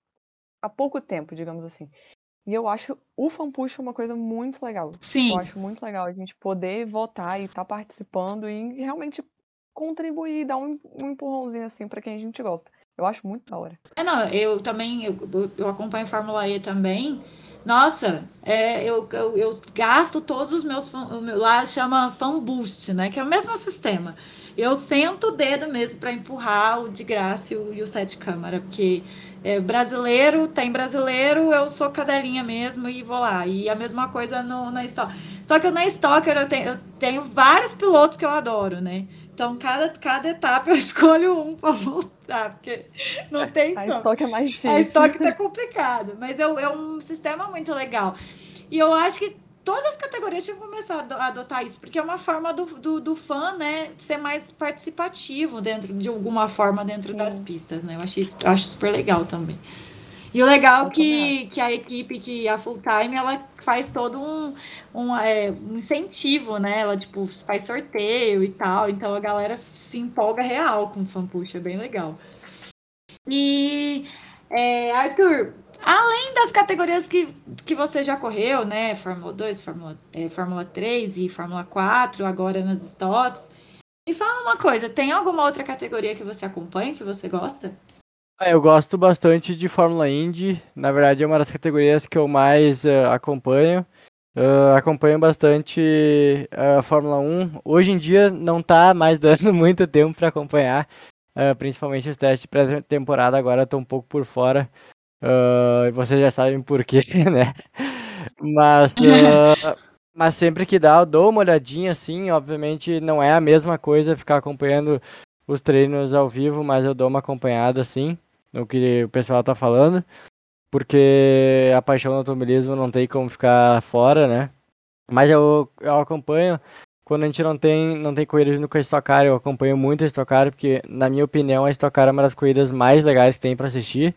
há pouco tempo, digamos assim. E eu acho o fanpush uma coisa muito legal. Sim. Eu acho muito legal a gente poder votar e estar tá participando e realmente contribuir, dar um, um empurrãozinho assim para quem a gente gosta. Eu acho muito da hora. É, não, eu também, eu, eu acompanho Fórmula E também. Nossa, é, eu, eu, eu, gasto todos os meus, lá chama Fan Boost, né, que é o mesmo sistema. Eu sento o dedo mesmo para empurrar o de graça e o, e o sete câmara, porque é, brasileiro tem brasileiro, eu sou cadelinha mesmo e vou lá. E a mesma coisa no, na Stock. Só que na Stocker eu tenho, eu tenho vários pilotos que eu adoro, né? Então, cada, cada etapa eu escolho um para voltar, porque não tem A estoque é mais difícil. A estoque tá complicado, mas é, é um sistema muito legal. E eu acho que todas as categorias tinham que começar a adotar isso, porque é uma forma do, do, do fã, né, ser mais participativo dentro, de alguma forma, dentro Sim. das pistas, né? Eu acho, isso, acho super legal também. E o legal é que, que a equipe, que a Full Time, ela faz todo um, um, é, um, incentivo, né? Ela, tipo, faz sorteio e tal. Então a galera se empolga real com o fanpush, é bem legal. E, é, Arthur, além das categorias que, que você já correu, né? Fórmula 2, Fórmula, é, Fórmula 3 e Fórmula 4, agora nas stocks. Me fala uma coisa, tem alguma outra categoria que você acompanha, que você gosta? Ah, eu gosto bastante de Fórmula Indy. Na verdade, é uma das categorias que eu mais uh, acompanho. Uh, acompanho bastante a uh, Fórmula 1. Hoje em dia não está mais dando muito tempo para acompanhar, uh, principalmente os testes de pré-temporada. Agora estou um pouco por fora. Uh, vocês já sabem por quê, né? Mas, mas sempre que dá, eu dou uma olhadinha assim. Obviamente não é a mesma coisa ficar acompanhando os treinos ao vivo, mas eu dou uma acompanhada assim no que o pessoal tá falando, porque a paixão do automobilismo não tem como ficar fora, né? Mas eu, eu acompanho quando a gente não tem, não tem corrida no Stock Car, eu acompanho muito a Stock Car, porque na minha opinião a Stock Car é uma das corridas mais legais que tem para assistir.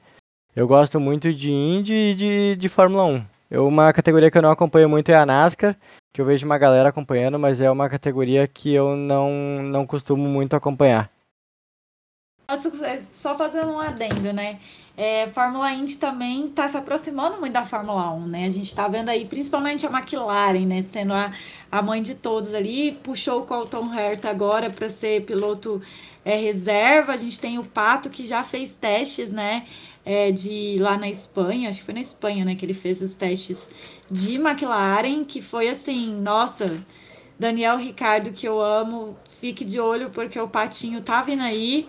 Eu gosto muito de Indy e de, de Fórmula 1. Eu, uma categoria que eu não acompanho muito é a NASCAR, que eu vejo uma galera acompanhando, mas é uma categoria que eu não, não costumo muito acompanhar. É, só fazendo um adendo, né? É, Fórmula Indy também está se aproximando muito da Fórmula 1, né? A gente está vendo aí, principalmente a McLaren, né? Sendo a, a mãe de todos ali, puxou o Colton Herta agora para ser piloto é, reserva. A gente tem o Pato que já fez testes, né? É, de lá na Espanha, acho que foi na Espanha, né? Que ele fez os testes de McLaren, que foi assim, nossa, Daniel Ricardo, que eu amo, fique de olho porque o Patinho tá vindo aí.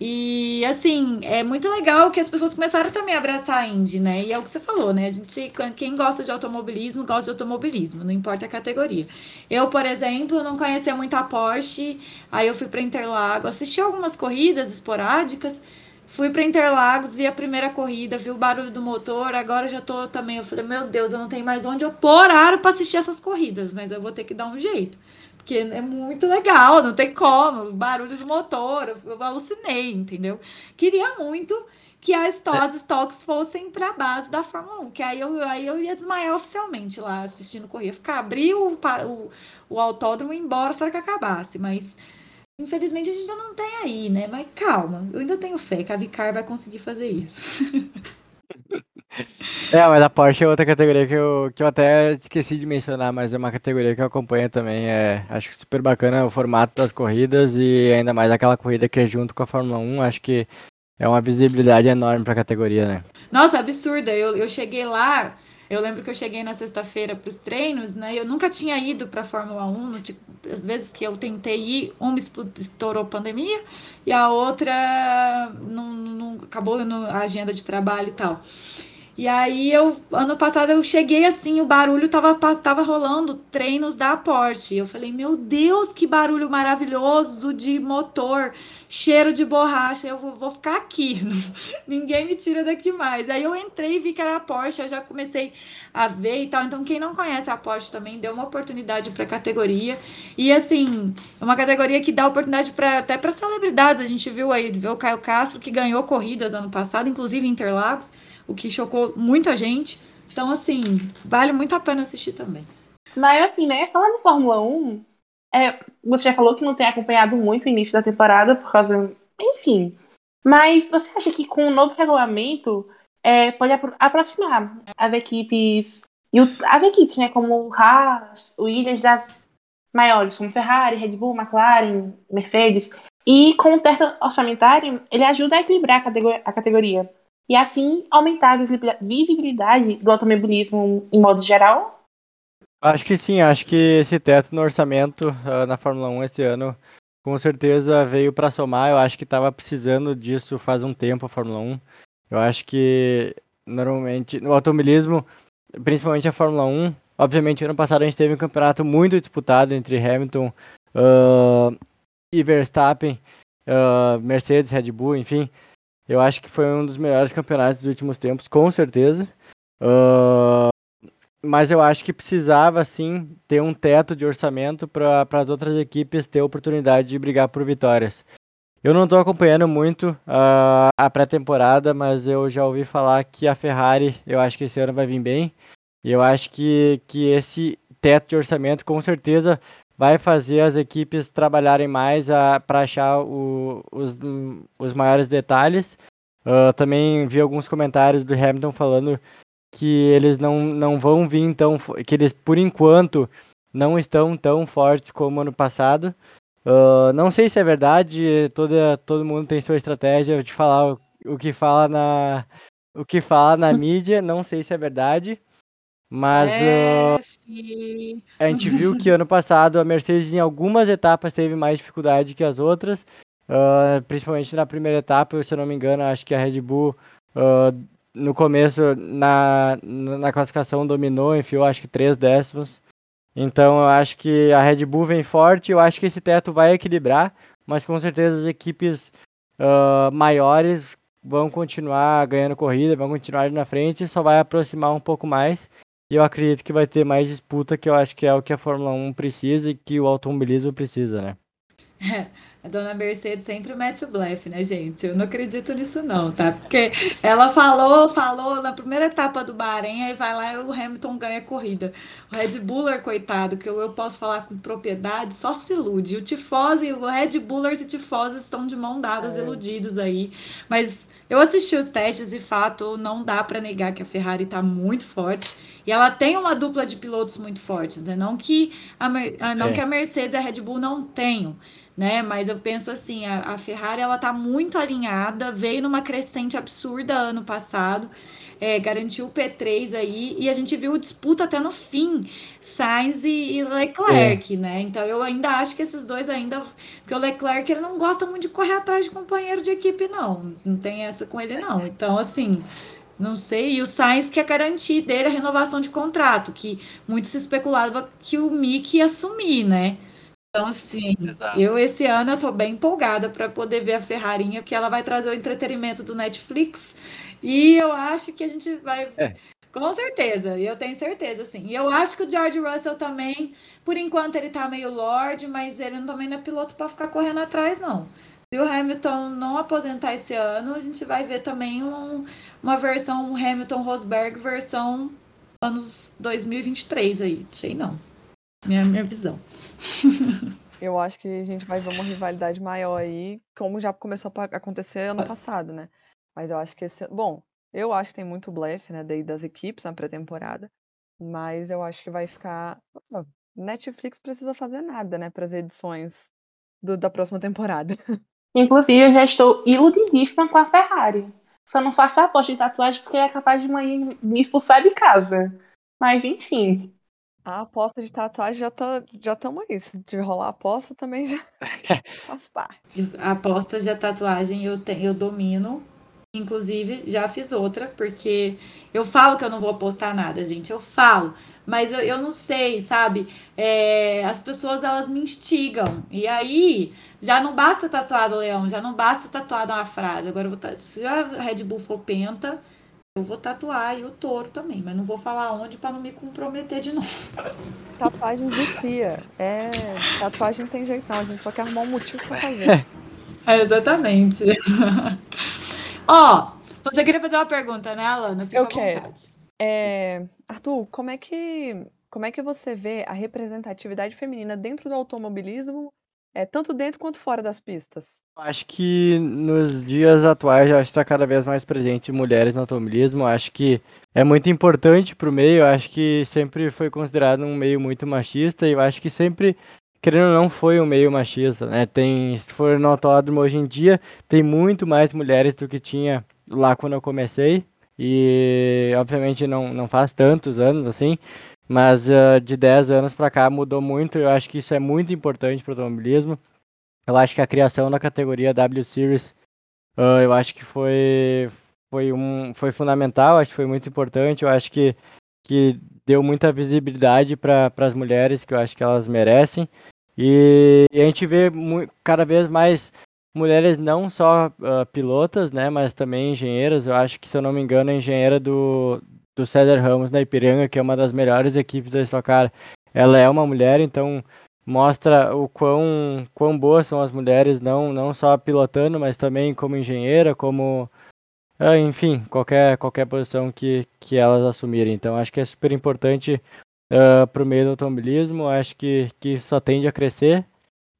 E assim, é muito legal que as pessoas começaram também a abraçar a Indy, né? E é o que você falou, né? A gente, quem gosta de automobilismo, gosta de automobilismo, não importa a categoria. Eu, por exemplo, não conhecia muito a Porsche, aí eu fui para Interlagos, assisti algumas corridas esporádicas, fui para Interlagos, vi a primeira corrida, vi o barulho do motor, agora já tô também, eu falei, meu Deus, eu não tenho mais onde eu pôr para assistir essas corridas, mas eu vou ter que dar um jeito. Porque é muito legal, não tem como. Barulho do motor, eu, eu alucinei, entendeu? Queria muito que as, as stocks fossem para a base da Fórmula 1, que aí eu, aí eu ia desmaiar oficialmente lá assistindo corrida. Ficar, abrir o, o, o autódromo e ir embora só que acabasse. Mas infelizmente a gente ainda não tem aí, né? Mas calma, eu ainda tenho fé que a Vicar vai conseguir fazer isso. É, mas a Porsche é outra categoria que eu, que eu até esqueci de mencionar, mas é uma categoria que eu acompanho também. É, acho super bacana o formato das corridas e ainda mais aquela corrida que é junto com a Fórmula 1. Acho que é uma visibilidade enorme para a categoria, né? Nossa, absurda. Eu, eu cheguei lá, eu lembro que eu cheguei na sexta-feira para os treinos, né? Eu nunca tinha ido para a Fórmula 1. Tipo, às vezes que eu tentei ir, uma estourou pandemia e a outra não, não acabou no, a agenda de trabalho e tal. E aí eu ano passado eu cheguei assim, o barulho tava tava rolando treinos da Porsche. Eu falei: "Meu Deus, que barulho maravilhoso de motor, cheiro de borracha. Eu vou, ficar aqui. Ninguém me tira daqui mais". Aí eu entrei e vi que era a Porsche, eu já comecei a ver e tal. Então quem não conhece a Porsche também deu uma oportunidade para categoria. E assim, é uma categoria que dá oportunidade para até para celebridades. A gente viu aí, viu o Caio Castro que ganhou corridas ano passado, inclusive Interlagos o que chocou muita gente. Então, assim, vale muito a pena assistir também. Mas, assim, né, falando de Fórmula 1, é, você já falou que não tem acompanhado muito o início da temporada, por causa. Enfim. Mas você acha que com o novo regulamento é, pode apro aproximar as equipes. E o, as equipes, né? Como o Haas, o Williams das maiores, como Ferrari, Red Bull, McLaren, Mercedes. E com o teto orçamentário, ele ajuda a equilibrar a categoria e assim aumentar a visibilidade do automobilismo em modo geral? Acho que sim, acho que esse teto no orçamento uh, na Fórmula 1 esse ano com certeza veio para somar. Eu acho que estava precisando disso faz um tempo a Fórmula 1. Eu acho que normalmente no automobilismo, principalmente a Fórmula 1, obviamente ano passado a gente teve um campeonato muito disputado entre Hamilton uh, e Verstappen, uh, Mercedes, Red Bull, enfim. Eu acho que foi um dos melhores campeonatos dos últimos tempos, com certeza. Uh, mas eu acho que precisava, sim, ter um teto de orçamento para as outras equipes ter oportunidade de brigar por vitórias. Eu não estou acompanhando muito uh, a pré-temporada, mas eu já ouvi falar que a Ferrari, eu acho que esse ano vai vir bem. E eu acho que, que esse teto de orçamento, com certeza, vai fazer as equipes trabalharem mais para achar o, os, os maiores detalhes. Uh, também vi alguns comentários do Hamilton falando que eles não, não vão vir tão que eles por enquanto não estão tão fortes como ano passado. Uh, não sei se é verdade, toda, todo mundo tem sua estratégia de falar o, o que fala na o que fala na mídia, não sei se é verdade. Mas é, uh, a gente viu que ano passado a Mercedes em algumas etapas teve mais dificuldade que as outras, uh, principalmente na primeira etapa, se eu não me engano, acho que a Red Bull uh, no começo na, na classificação dominou, enfiou acho que três décimos. Então eu acho que a Red Bull vem forte, eu acho que esse teto vai equilibrar, mas com certeza as equipes maiores vão continuar ganhando corrida, vão continuar na frente, só vai aproximar um pouco mais. E eu acredito que vai ter mais disputa, que eu acho que é o que a Fórmula 1 precisa e que o automobilismo precisa, né? A dona Mercedes sempre mete o blefe, né, gente? Eu não acredito nisso não, tá? Porque ela falou, falou na primeira etapa do Bahrein, aí vai lá e o Hamilton ganha a corrida. O Red Buller, coitado, que eu, eu posso falar com propriedade, só se ilude. O Tifose, o Red Bullers e Tifose estão de mão dadas, é. iludidos aí. Mas eu assisti os testes e fato não dá para negar que a Ferrari está muito forte e ela tem uma dupla de pilotos muito fortes, né? Não que a, não é. que a Mercedes e a Red Bull não tenham, né? Mas eu penso assim, a, a Ferrari ela tá muito alinhada, veio numa crescente absurda ano passado é, garantiu o P3 aí, e a gente viu disputa até no fim, Sainz e, Leclerc, é. né? Então eu ainda acho que esses dois ainda. Porque o Leclerc ele não gosta muito de correr atrás de companheiro de equipe, não. Não tem essa com ele, não. Então, assim. Não sei, e o Sainz quer garantir dele a renovação de contrato, que muito se especulava que o Mick ia assumir, né? Então, assim, Exato. eu esse ano eu tô bem empolgada para poder ver a Ferrarinha, porque ela vai trazer o entretenimento do Netflix e eu acho que a gente vai. É. Com certeza, eu tenho certeza, sim. E eu acho que o George Russell também, por enquanto, ele tá meio Lorde, mas ele também não é piloto para ficar correndo atrás, não. Se o Hamilton não aposentar esse ano, a gente vai ver também um, uma versão um Hamilton Rosberg versão anos 2023 aí. Sei não. Minha, minha visão. Eu acho que a gente vai ver uma rivalidade maior aí, como já começou a acontecer ano passado, né? Mas eu acho que esse. Bom, eu acho que tem muito blefe, né, daí das equipes na pré-temporada. Mas eu acho que vai ficar. Netflix precisa fazer nada, né, para as edições do, da próxima temporada. Inclusive, eu já estou iludidíssima com a Ferrari. Só não faço a aposta de tatuagem porque é capaz de me expulsar de casa. Mas, enfim. A aposta de tatuagem já tá, já estamos aí. Se rolar a aposta, também já faz parte. A aposta de tatuagem eu, tenho, eu domino Inclusive, já fiz outra, porque eu falo que eu não vou postar nada, gente. Eu falo. Mas eu, eu não sei, sabe? É, as pessoas, elas me instigam. E aí, já não basta tatuar do leão, já não basta tatuar uma frase. Agora, eu vou se já a Red Bull for penta, eu vou tatuar e o touro também. Mas não vou falar onde para não me comprometer de novo. Tatuagem vicia. É, tatuagem não tem jeito não. A gente só quer arrumar um motivo pra fazer. É, exatamente. Ó, oh, você queria fazer uma pergunta, né, Alana? Fica eu quero. É, Arthur, como é que como é que você vê a representatividade feminina dentro do automobilismo, é, tanto dentro quanto fora das pistas? Acho que nos dias atuais já está cada vez mais presente mulheres no automobilismo. Acho que é muito importante para o meio. Acho que sempre foi considerado um meio muito machista e eu acho que sempre querendo ou não, foi um meio machista, né? Tem, se for no autódromo hoje em dia, tem muito mais mulheres do que tinha lá quando eu comecei. E, obviamente, não, não faz tantos anos assim, mas uh, de 10 anos para cá mudou muito. Eu acho que isso é muito importante para o automobilismo. Eu acho que a criação da categoria W Series, uh, eu acho que foi, foi, um, foi fundamental, acho que foi muito importante. Eu acho que, que deu muita visibilidade para as mulheres, que eu acho que elas merecem. E, e a gente vê cada vez mais mulheres não só uh, pilotas, né, mas também engenheiras. Eu acho que, se eu não me engano, a engenheira do, do César Ramos na Ipiranga, que é uma das melhores equipes da Stock Car, ela é uma mulher, então mostra o quão, quão boas são as mulheres, não, não só pilotando, mas também como engenheira, como uh, enfim, qualquer, qualquer posição que, que elas assumirem. Então acho que é super importante uh, ah, para o meio do automobilismo. Acho que, que só tende a crescer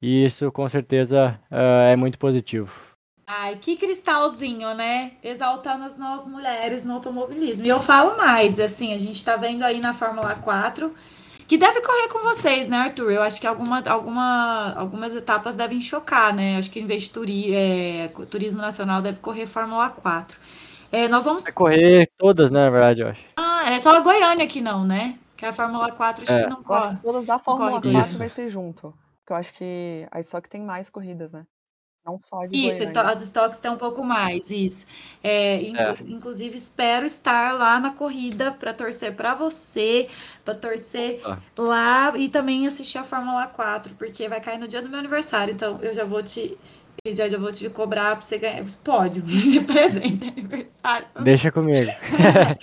e isso com certeza uh, é muito positivo. Ai, que cristalzinho, né? Exaltando as nossas mulheres no automobilismo. E eu falo mais, assim, a gente está vendo aí na Fórmula 4 que deve correr com vocês, né, Arthur? Eu acho que alguma, alguma, algumas etapas devem chocar, né? Acho que em vez de turi, é, turismo nacional deve correr Fórmula 4. É, nós vamos. Vai correr todas, né, na verdade, eu acho. Ah, é só a Goiânia que não, né? Que a Fórmula 4 acho é. que não corre. acho que todas da Fórmula 4 Isso. vai ser junto. Porque eu acho que aí só que tem mais corridas, né? Não só de Isso, Goiânia. as estoques têm um pouco mais, isso. É, é. Inclusive, espero estar lá na corrida para torcer para você, para torcer ah. lá e também assistir a Fórmula 4, porque vai cair no dia do meu aniversário. Então, eu já vou te e já, já vou te cobrar pra você ganhar pódio de presente de aniversário. Deixa comigo.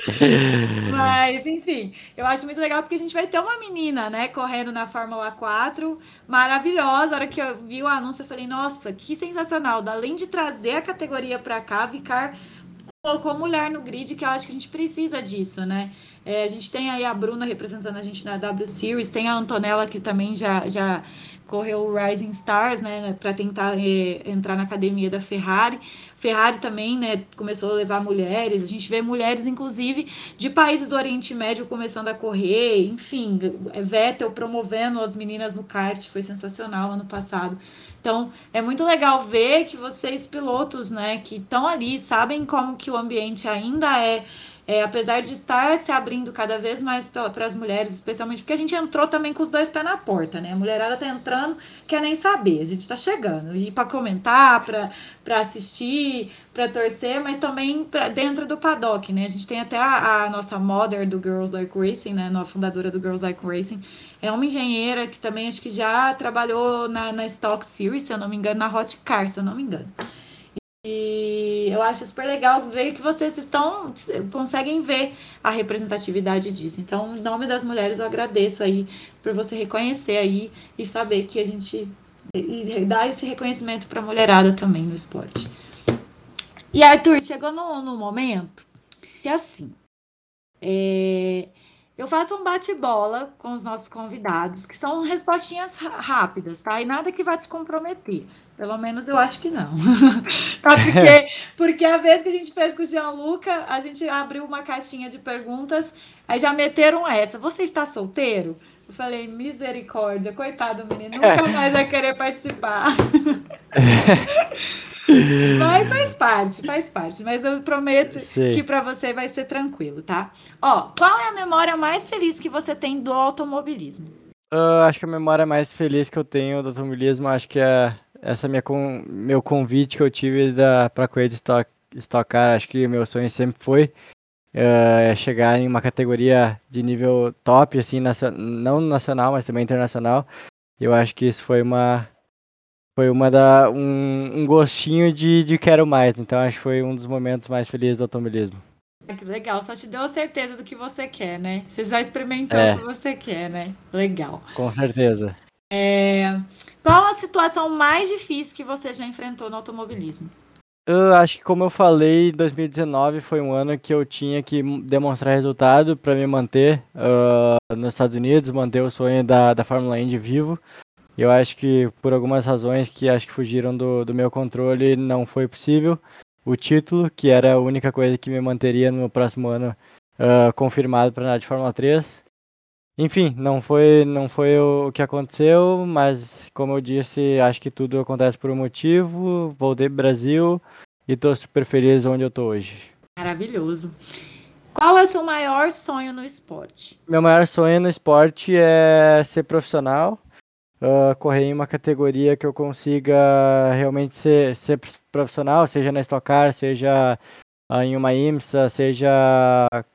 Mas, enfim, eu acho muito legal porque a gente vai ter uma menina, né, correndo na Fórmula 4, maravilhosa. A hora que eu vi o anúncio, eu falei, nossa, que sensacional. Além de trazer a categoria pra cá, ficar colocou mulher no grid, que eu acho que a gente precisa disso, né? É, a gente tem aí a Bruna representando a gente na W Series, tem a Antonella que também já, já correu o Rising Stars, né, para tentar é, entrar na academia da Ferrari. Ferrari também, né, começou a levar mulheres. A gente vê mulheres, inclusive, de países do Oriente Médio começando a correr. Enfim, Vettel promovendo as meninas no kart, foi sensacional ano passado. Então, é muito legal ver que vocês pilotos, né, que estão ali, sabem como que o ambiente ainda é é, apesar de estar se abrindo cada vez mais para as mulheres, especialmente porque a gente entrou também com os dois pés na porta, né? A mulherada tá entrando, quer nem saber, a gente tá chegando. E para comentar, para assistir, para torcer, mas também pra, dentro do paddock, né? A gente tem até a, a nossa mother do Girls Like Racing, né? A fundadora do Girls Like Racing. É uma engenheira que também acho que já trabalhou na, na Stock Series, se eu não me engano, na Hot Car, se eu não me engano. E eu acho super legal ver que vocês estão conseguem ver a representatividade disso. Então, em nome das mulheres, eu agradeço aí por você reconhecer aí e saber que a gente e dar esse reconhecimento para a mulherada também no esporte. E Arthur, chegou no, no momento que assim, é, eu faço um bate-bola com os nossos convidados, que são respostinhas rápidas, tá? E nada que vai te comprometer. Pelo menos eu acho que não. tá? porque, porque a vez que a gente fez com o Gianluca, a gente abriu uma caixinha de perguntas, aí já meteram essa. Você está solteiro? Eu falei, misericórdia, coitado menino, nunca mais vai querer participar. Mas faz parte, faz parte. Mas eu prometo Sim. que para você vai ser tranquilo, tá? Ó, qual é a memória mais feliz que você tem do automobilismo? Uh, acho que a memória mais feliz que eu tenho do automobilismo, acho que é essa minha com, meu convite que eu tive da para correr de Stock Stock Car, acho que meu sonho sempre foi uh, chegar em uma categoria de nível top, assim, não nacional, mas também internacional. Eu acho que isso foi uma foi uma da um, um gostinho de, de quero mais. Então acho que foi um dos momentos mais felizes do automobilismo. Que legal, só te deu a certeza do que você quer, né? Você já experimentou é. o que você quer, né? Legal. Com certeza. É... Qual a situação mais difícil que você já enfrentou no automobilismo? Eu acho que, como eu falei, 2019 foi um ano que eu tinha que demonstrar resultado para me manter uh, nos Estados Unidos, manter o sonho da, da Fórmula Indy vivo. Eu acho que, por algumas razões que acho que fugiram do, do meu controle, não foi possível. O título, que era a única coisa que me manteria no próximo ano uh, confirmado para andar de Fórmula 3. Enfim, não foi, não foi o que aconteceu, mas como eu disse, acho que tudo acontece por um motivo. Voltei pro Brasil e tô super feliz onde eu tô hoje. Maravilhoso. Qual é o seu maior sonho no esporte? Meu maior sonho no esporte é ser profissional, uh, correr em uma categoria que eu consiga realmente ser, ser profissional, seja na Stock Car, seja uh, em uma IMSA, seja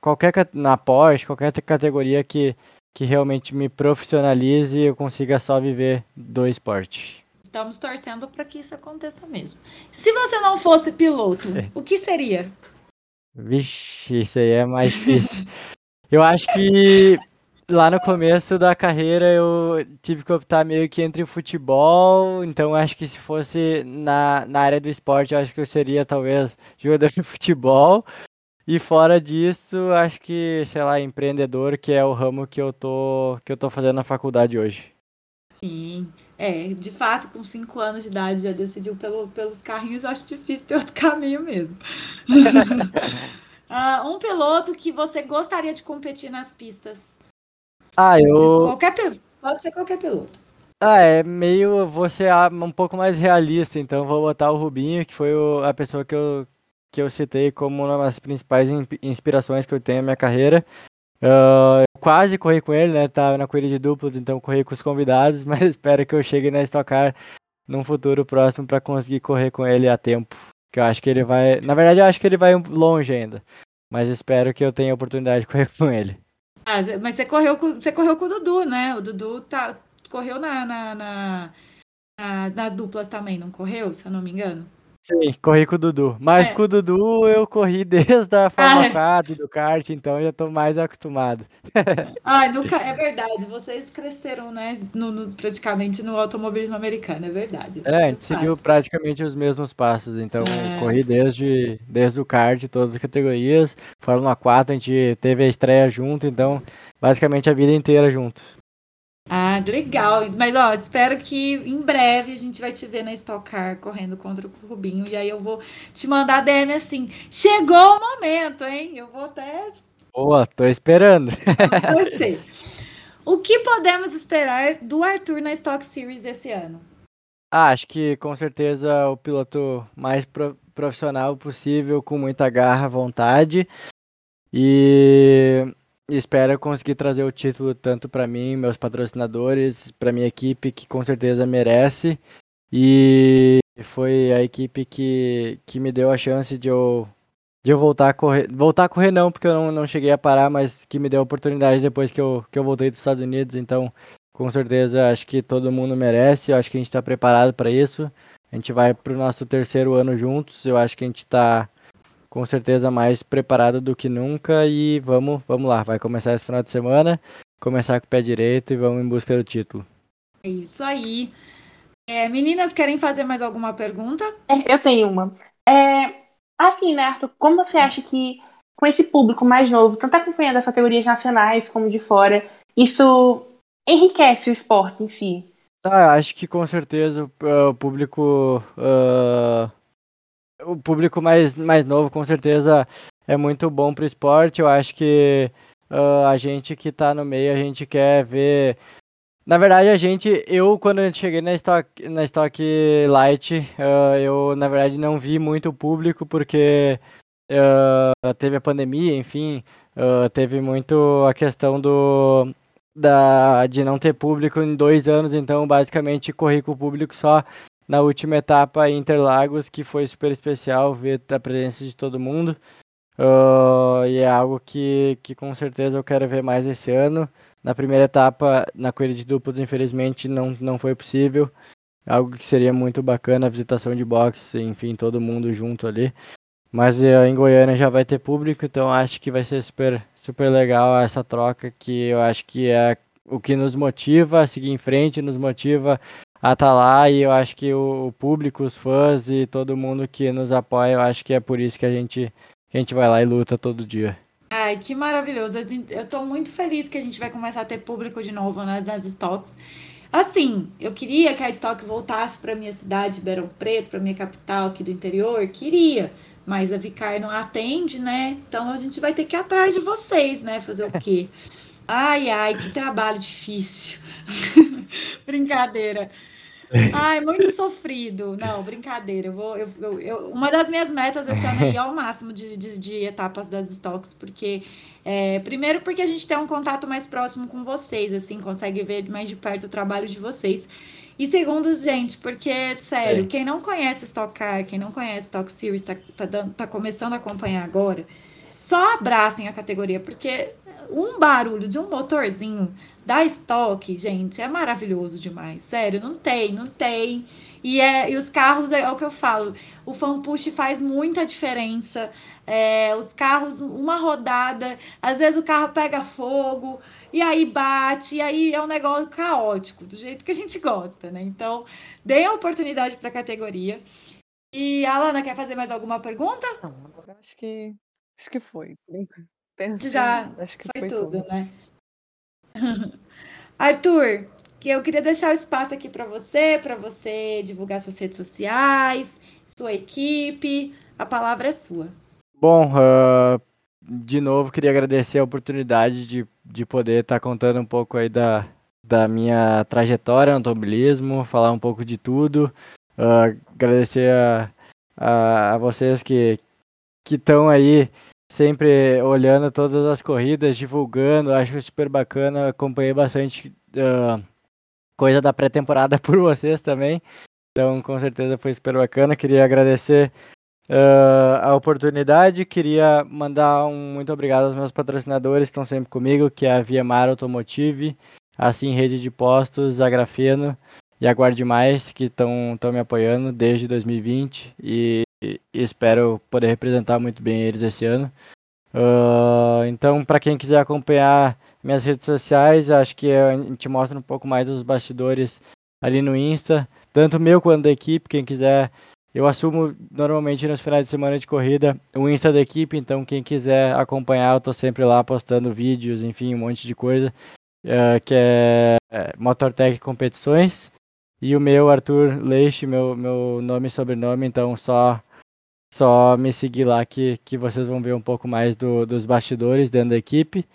qualquer na Porsche, qualquer categoria que que realmente me profissionalize e eu consiga só viver do esporte. Estamos torcendo para que isso aconteça mesmo. Se você não fosse piloto, é. o que seria? Vixe, isso aí é mais difícil. eu acho que lá no começo da carreira eu tive que optar meio que entre futebol, então acho que se fosse na, na área do esporte, eu acho que eu seria talvez jogador de futebol. E fora disso, acho que, sei lá, empreendedor, que é o ramo que eu tô, que eu tô fazendo na faculdade hoje. Sim, é, de fato, com 5 anos de idade já decidiu pelo, pelos carrinhos, eu acho difícil ter outro caminho mesmo. uh, um piloto que você gostaria de competir nas pistas? Ah, eu. Qualquer Pode ser qualquer piloto. Ah, é meio. Vou ser um pouco mais realista, então vou botar o Rubinho, que foi o, a pessoa que eu, que eu citei como uma das principais inspirações que eu tenho na minha carreira. Uh, eu quase corri com ele, né? Tava na corrida de duplos, então corri com os convidados, mas espero que eu chegue na Stock Car num futuro próximo para conseguir correr com ele a tempo. Que eu acho que ele vai. Na verdade, eu acho que ele vai longe ainda. Mas espero que eu tenha a oportunidade de correr com ele. Ah, mas você correu com, você correu com o Dudu, né? O Dudu tá, correu na, na, na, na nas duplas também, não correu, se eu não me engano? Sim, corri com o Dudu. Mas é. com o Dudu eu corri desde a Fórmula ah, 4 do kart, então já tô mais acostumado. Ai, nunca, é verdade. Vocês cresceram, né, no, no, praticamente no automobilismo americano, é verdade. É, a gente seguiu praticamente os mesmos passos. Então, é. corri desde, desde o kart, todas as categorias. Fórmula 4, a gente teve a estreia junto, então, basicamente a vida inteira junto. Ah, legal. Mas ó, espero que em breve a gente vai te ver na Stock Car correndo contra o Rubinho. E aí eu vou te mandar DM assim. Chegou o momento, hein? Eu vou até. Boa, tô esperando. Torcer. o que podemos esperar do Arthur na Stock Series esse ano? Ah, acho que com certeza o piloto mais pro profissional possível, com muita garra, vontade. E espero conseguir trazer o título tanto para mim, meus patrocinadores, para minha equipe que com certeza merece. E foi a equipe que, que me deu a chance de eu, de eu voltar a correr. Voltar a correr não, porque eu não, não cheguei a parar, mas que me deu a oportunidade depois que eu, que eu voltei dos Estados Unidos. Então, com certeza, acho que todo mundo merece. Eu acho que a gente está preparado para isso. A gente vai para o nosso terceiro ano juntos. Eu acho que a gente está com certeza mais preparado do que nunca e vamos, vamos lá, vai começar esse final de semana, começar com o pé direito e vamos em busca do título. É isso aí. É, meninas, querem fazer mais alguma pergunta? É, eu tenho uma. É, assim, né, Arthur, como você acha que com esse público mais novo, tanto acompanhando as categorias nacionais como de fora, isso enriquece o esporte em si? Ah, eu acho que com certeza o, o público uh, o público mais, mais novo com certeza é muito bom para o esporte. Eu acho que uh, a gente que está no meio, a gente quer ver. Na verdade, a gente, eu quando eu cheguei na Stock, na Stock Light, uh, eu na verdade não vi muito público porque uh, teve a pandemia, enfim, teve muito a questão do da, de não ter público em dois anos, então basicamente corri com o público só na última etapa em Interlagos, que foi super especial ver a presença de todo mundo. Uh, e é algo que, que com certeza eu quero ver mais esse ano. Na primeira etapa, na corrida de duplos, infelizmente não, não foi possível. Algo que seria muito bacana, a visitação de boxe, enfim, todo mundo junto ali. Mas uh, em Goiânia já vai ter público, então acho que vai ser super, super legal essa troca, que eu acho que é o que nos motiva a seguir em frente, nos motiva a estar tá lá e eu acho que o, público, os fãs e todo mundo que nos apoia, eu acho que é por isso que a gente que a gente vai lá e luta todo dia. Ai, que maravilhoso. Eu estou muito feliz que a gente vai começar a ter público de novo né, nas stocks. Assim, eu queria que a Stock voltasse para minha cidade, Ribeirão Preto, para minha capital aqui do interior, queria, mas a Vicar não atende, né? Então a gente vai ter que ir atrás de vocês, né? Fazer o quê? Ai, ai, que trabalho difícil. Brincadeira. Ai, muito sofrido. Não, brincadeira. Eu vou, eu, eu, eu, uma das minhas metas esse ano é ao máximo de, de, de, etapas das stocks, porque é, primeiro porque a gente tem um contato mais próximo com vocês, assim, consegue ver mais de perto o trabalho de vocês. E segundo, gente, porque, sério, é. quem não conhece Stock Car, quem não conhece Stock Series, tá, tá, tá começando a acompanhar agora, só abracem a categoria, porque um barulho de um motorzinho da Stock, gente, é maravilhoso demais. Sério, não tem, não tem. E, é, e os carros, é, é o que eu falo, o fan push faz muita diferença. É, os carros, uma rodada, às vezes o carro pega fogo, e aí bate, e aí é um negócio caótico, do jeito que a gente gosta, né? Então, dê a oportunidade para a categoria. E a Alana, quer fazer mais alguma pergunta? Não, acho que acho que foi. Pensei, Já acho que foi, foi tudo, tudo, né? Arthur, que eu queria deixar o espaço aqui para você, para você divulgar suas redes sociais, sua equipe. A palavra é sua. Bom, uh, de novo, queria agradecer a oportunidade de, de poder estar tá contando um pouco aí da, da minha trajetória no automobilismo, falar um pouco de tudo. Uh, agradecer a, a, a, vocês que estão aí sempre olhando todas as corridas, divulgando, acho super bacana. Acompanhei bastante uh, coisa da pré-temporada por vocês também. Então, com certeza foi super bacana. Queria agradecer uh, a oportunidade. Queria mandar um muito obrigado aos meus patrocinadores que estão sempre comigo, que é a Viemar Automotive, assim Rede de Postos, a Grafeno e a Guarde Mais, que estão me apoiando desde 2020 e, e, espero poder representar muito bem eles esse ano. Uh, então, para quem quiser acompanhar minhas redes sociais, acho que a gente mostra um pouco mais dos bastidores ali no Insta, tanto meu quanto da equipe. Quem quiser eu assumo normalmente nos finais de semana de corrida o Insta da equipe, então quem quiser acompanhar, eu tô sempre lá postando vídeos, enfim, um monte de coisa, uh, que é, é Motortech Competições. E o meu, Arthur Leixe, meu, meu nome e sobrenome, então só só me seguir lá que, que vocês vão ver um pouco mais do, dos bastidores dentro da equipe.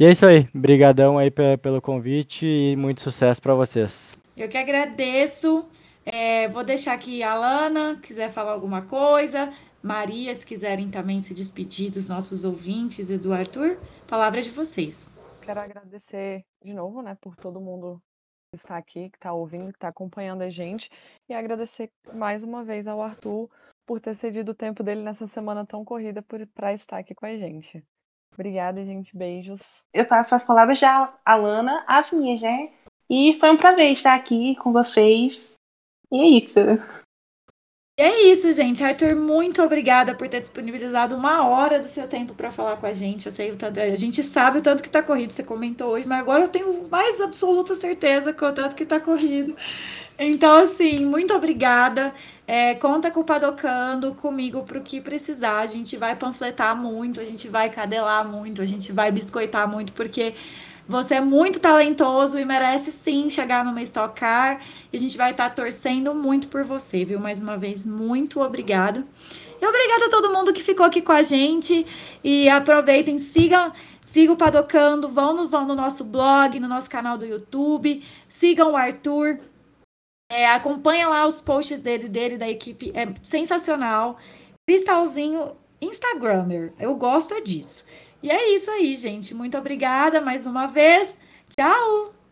E é isso aí. Brigadão aí pelo convite e muito sucesso para vocês. Eu que agradeço. É, vou deixar aqui a Alana, quiser falar alguma coisa. Maria, se quiserem também se despedir dos nossos ouvintes e do Arthur, palavra de vocês. Quero agradecer de novo, né, por todo mundo que está aqui, que está ouvindo, que está acompanhando a gente, e agradecer mais uma vez ao Arthur por ter cedido o tempo dele nessa semana tão corrida para estar aqui com a gente. Obrigada, gente. Beijos. Eu faço as palavras da Alana, as minhas, né? E foi um prazer estar aqui com vocês e é isso. E é isso, gente. Arthur, muito obrigada por ter disponibilizado uma hora do seu tempo para falar com a gente. Eu sei o tanto, a gente sabe o tanto que tá corrido, você comentou hoje, mas agora eu tenho mais absoluta certeza com o tanto que tá corrido. Então, assim, muito obrigada. É, conta com o Padocando, comigo, para o que precisar. A gente vai panfletar muito, a gente vai cadelar muito, a gente vai biscoitar muito, porque você é muito talentoso e merece sim chegar numa Stock Car. E a gente vai estar tá torcendo muito por você, viu? Mais uma vez, muito obrigada. E obrigada a todo mundo que ficou aqui com a gente. E aproveitem, sigam, sigam o Padocando, vão no, no nosso blog, no nosso canal do YouTube. Sigam o Arthur. É, acompanha lá os posts dele, dele, da equipe. É sensacional. Cristalzinho Instagrammer. Eu gosto é disso. E é isso aí, gente. Muito obrigada mais uma vez. Tchau!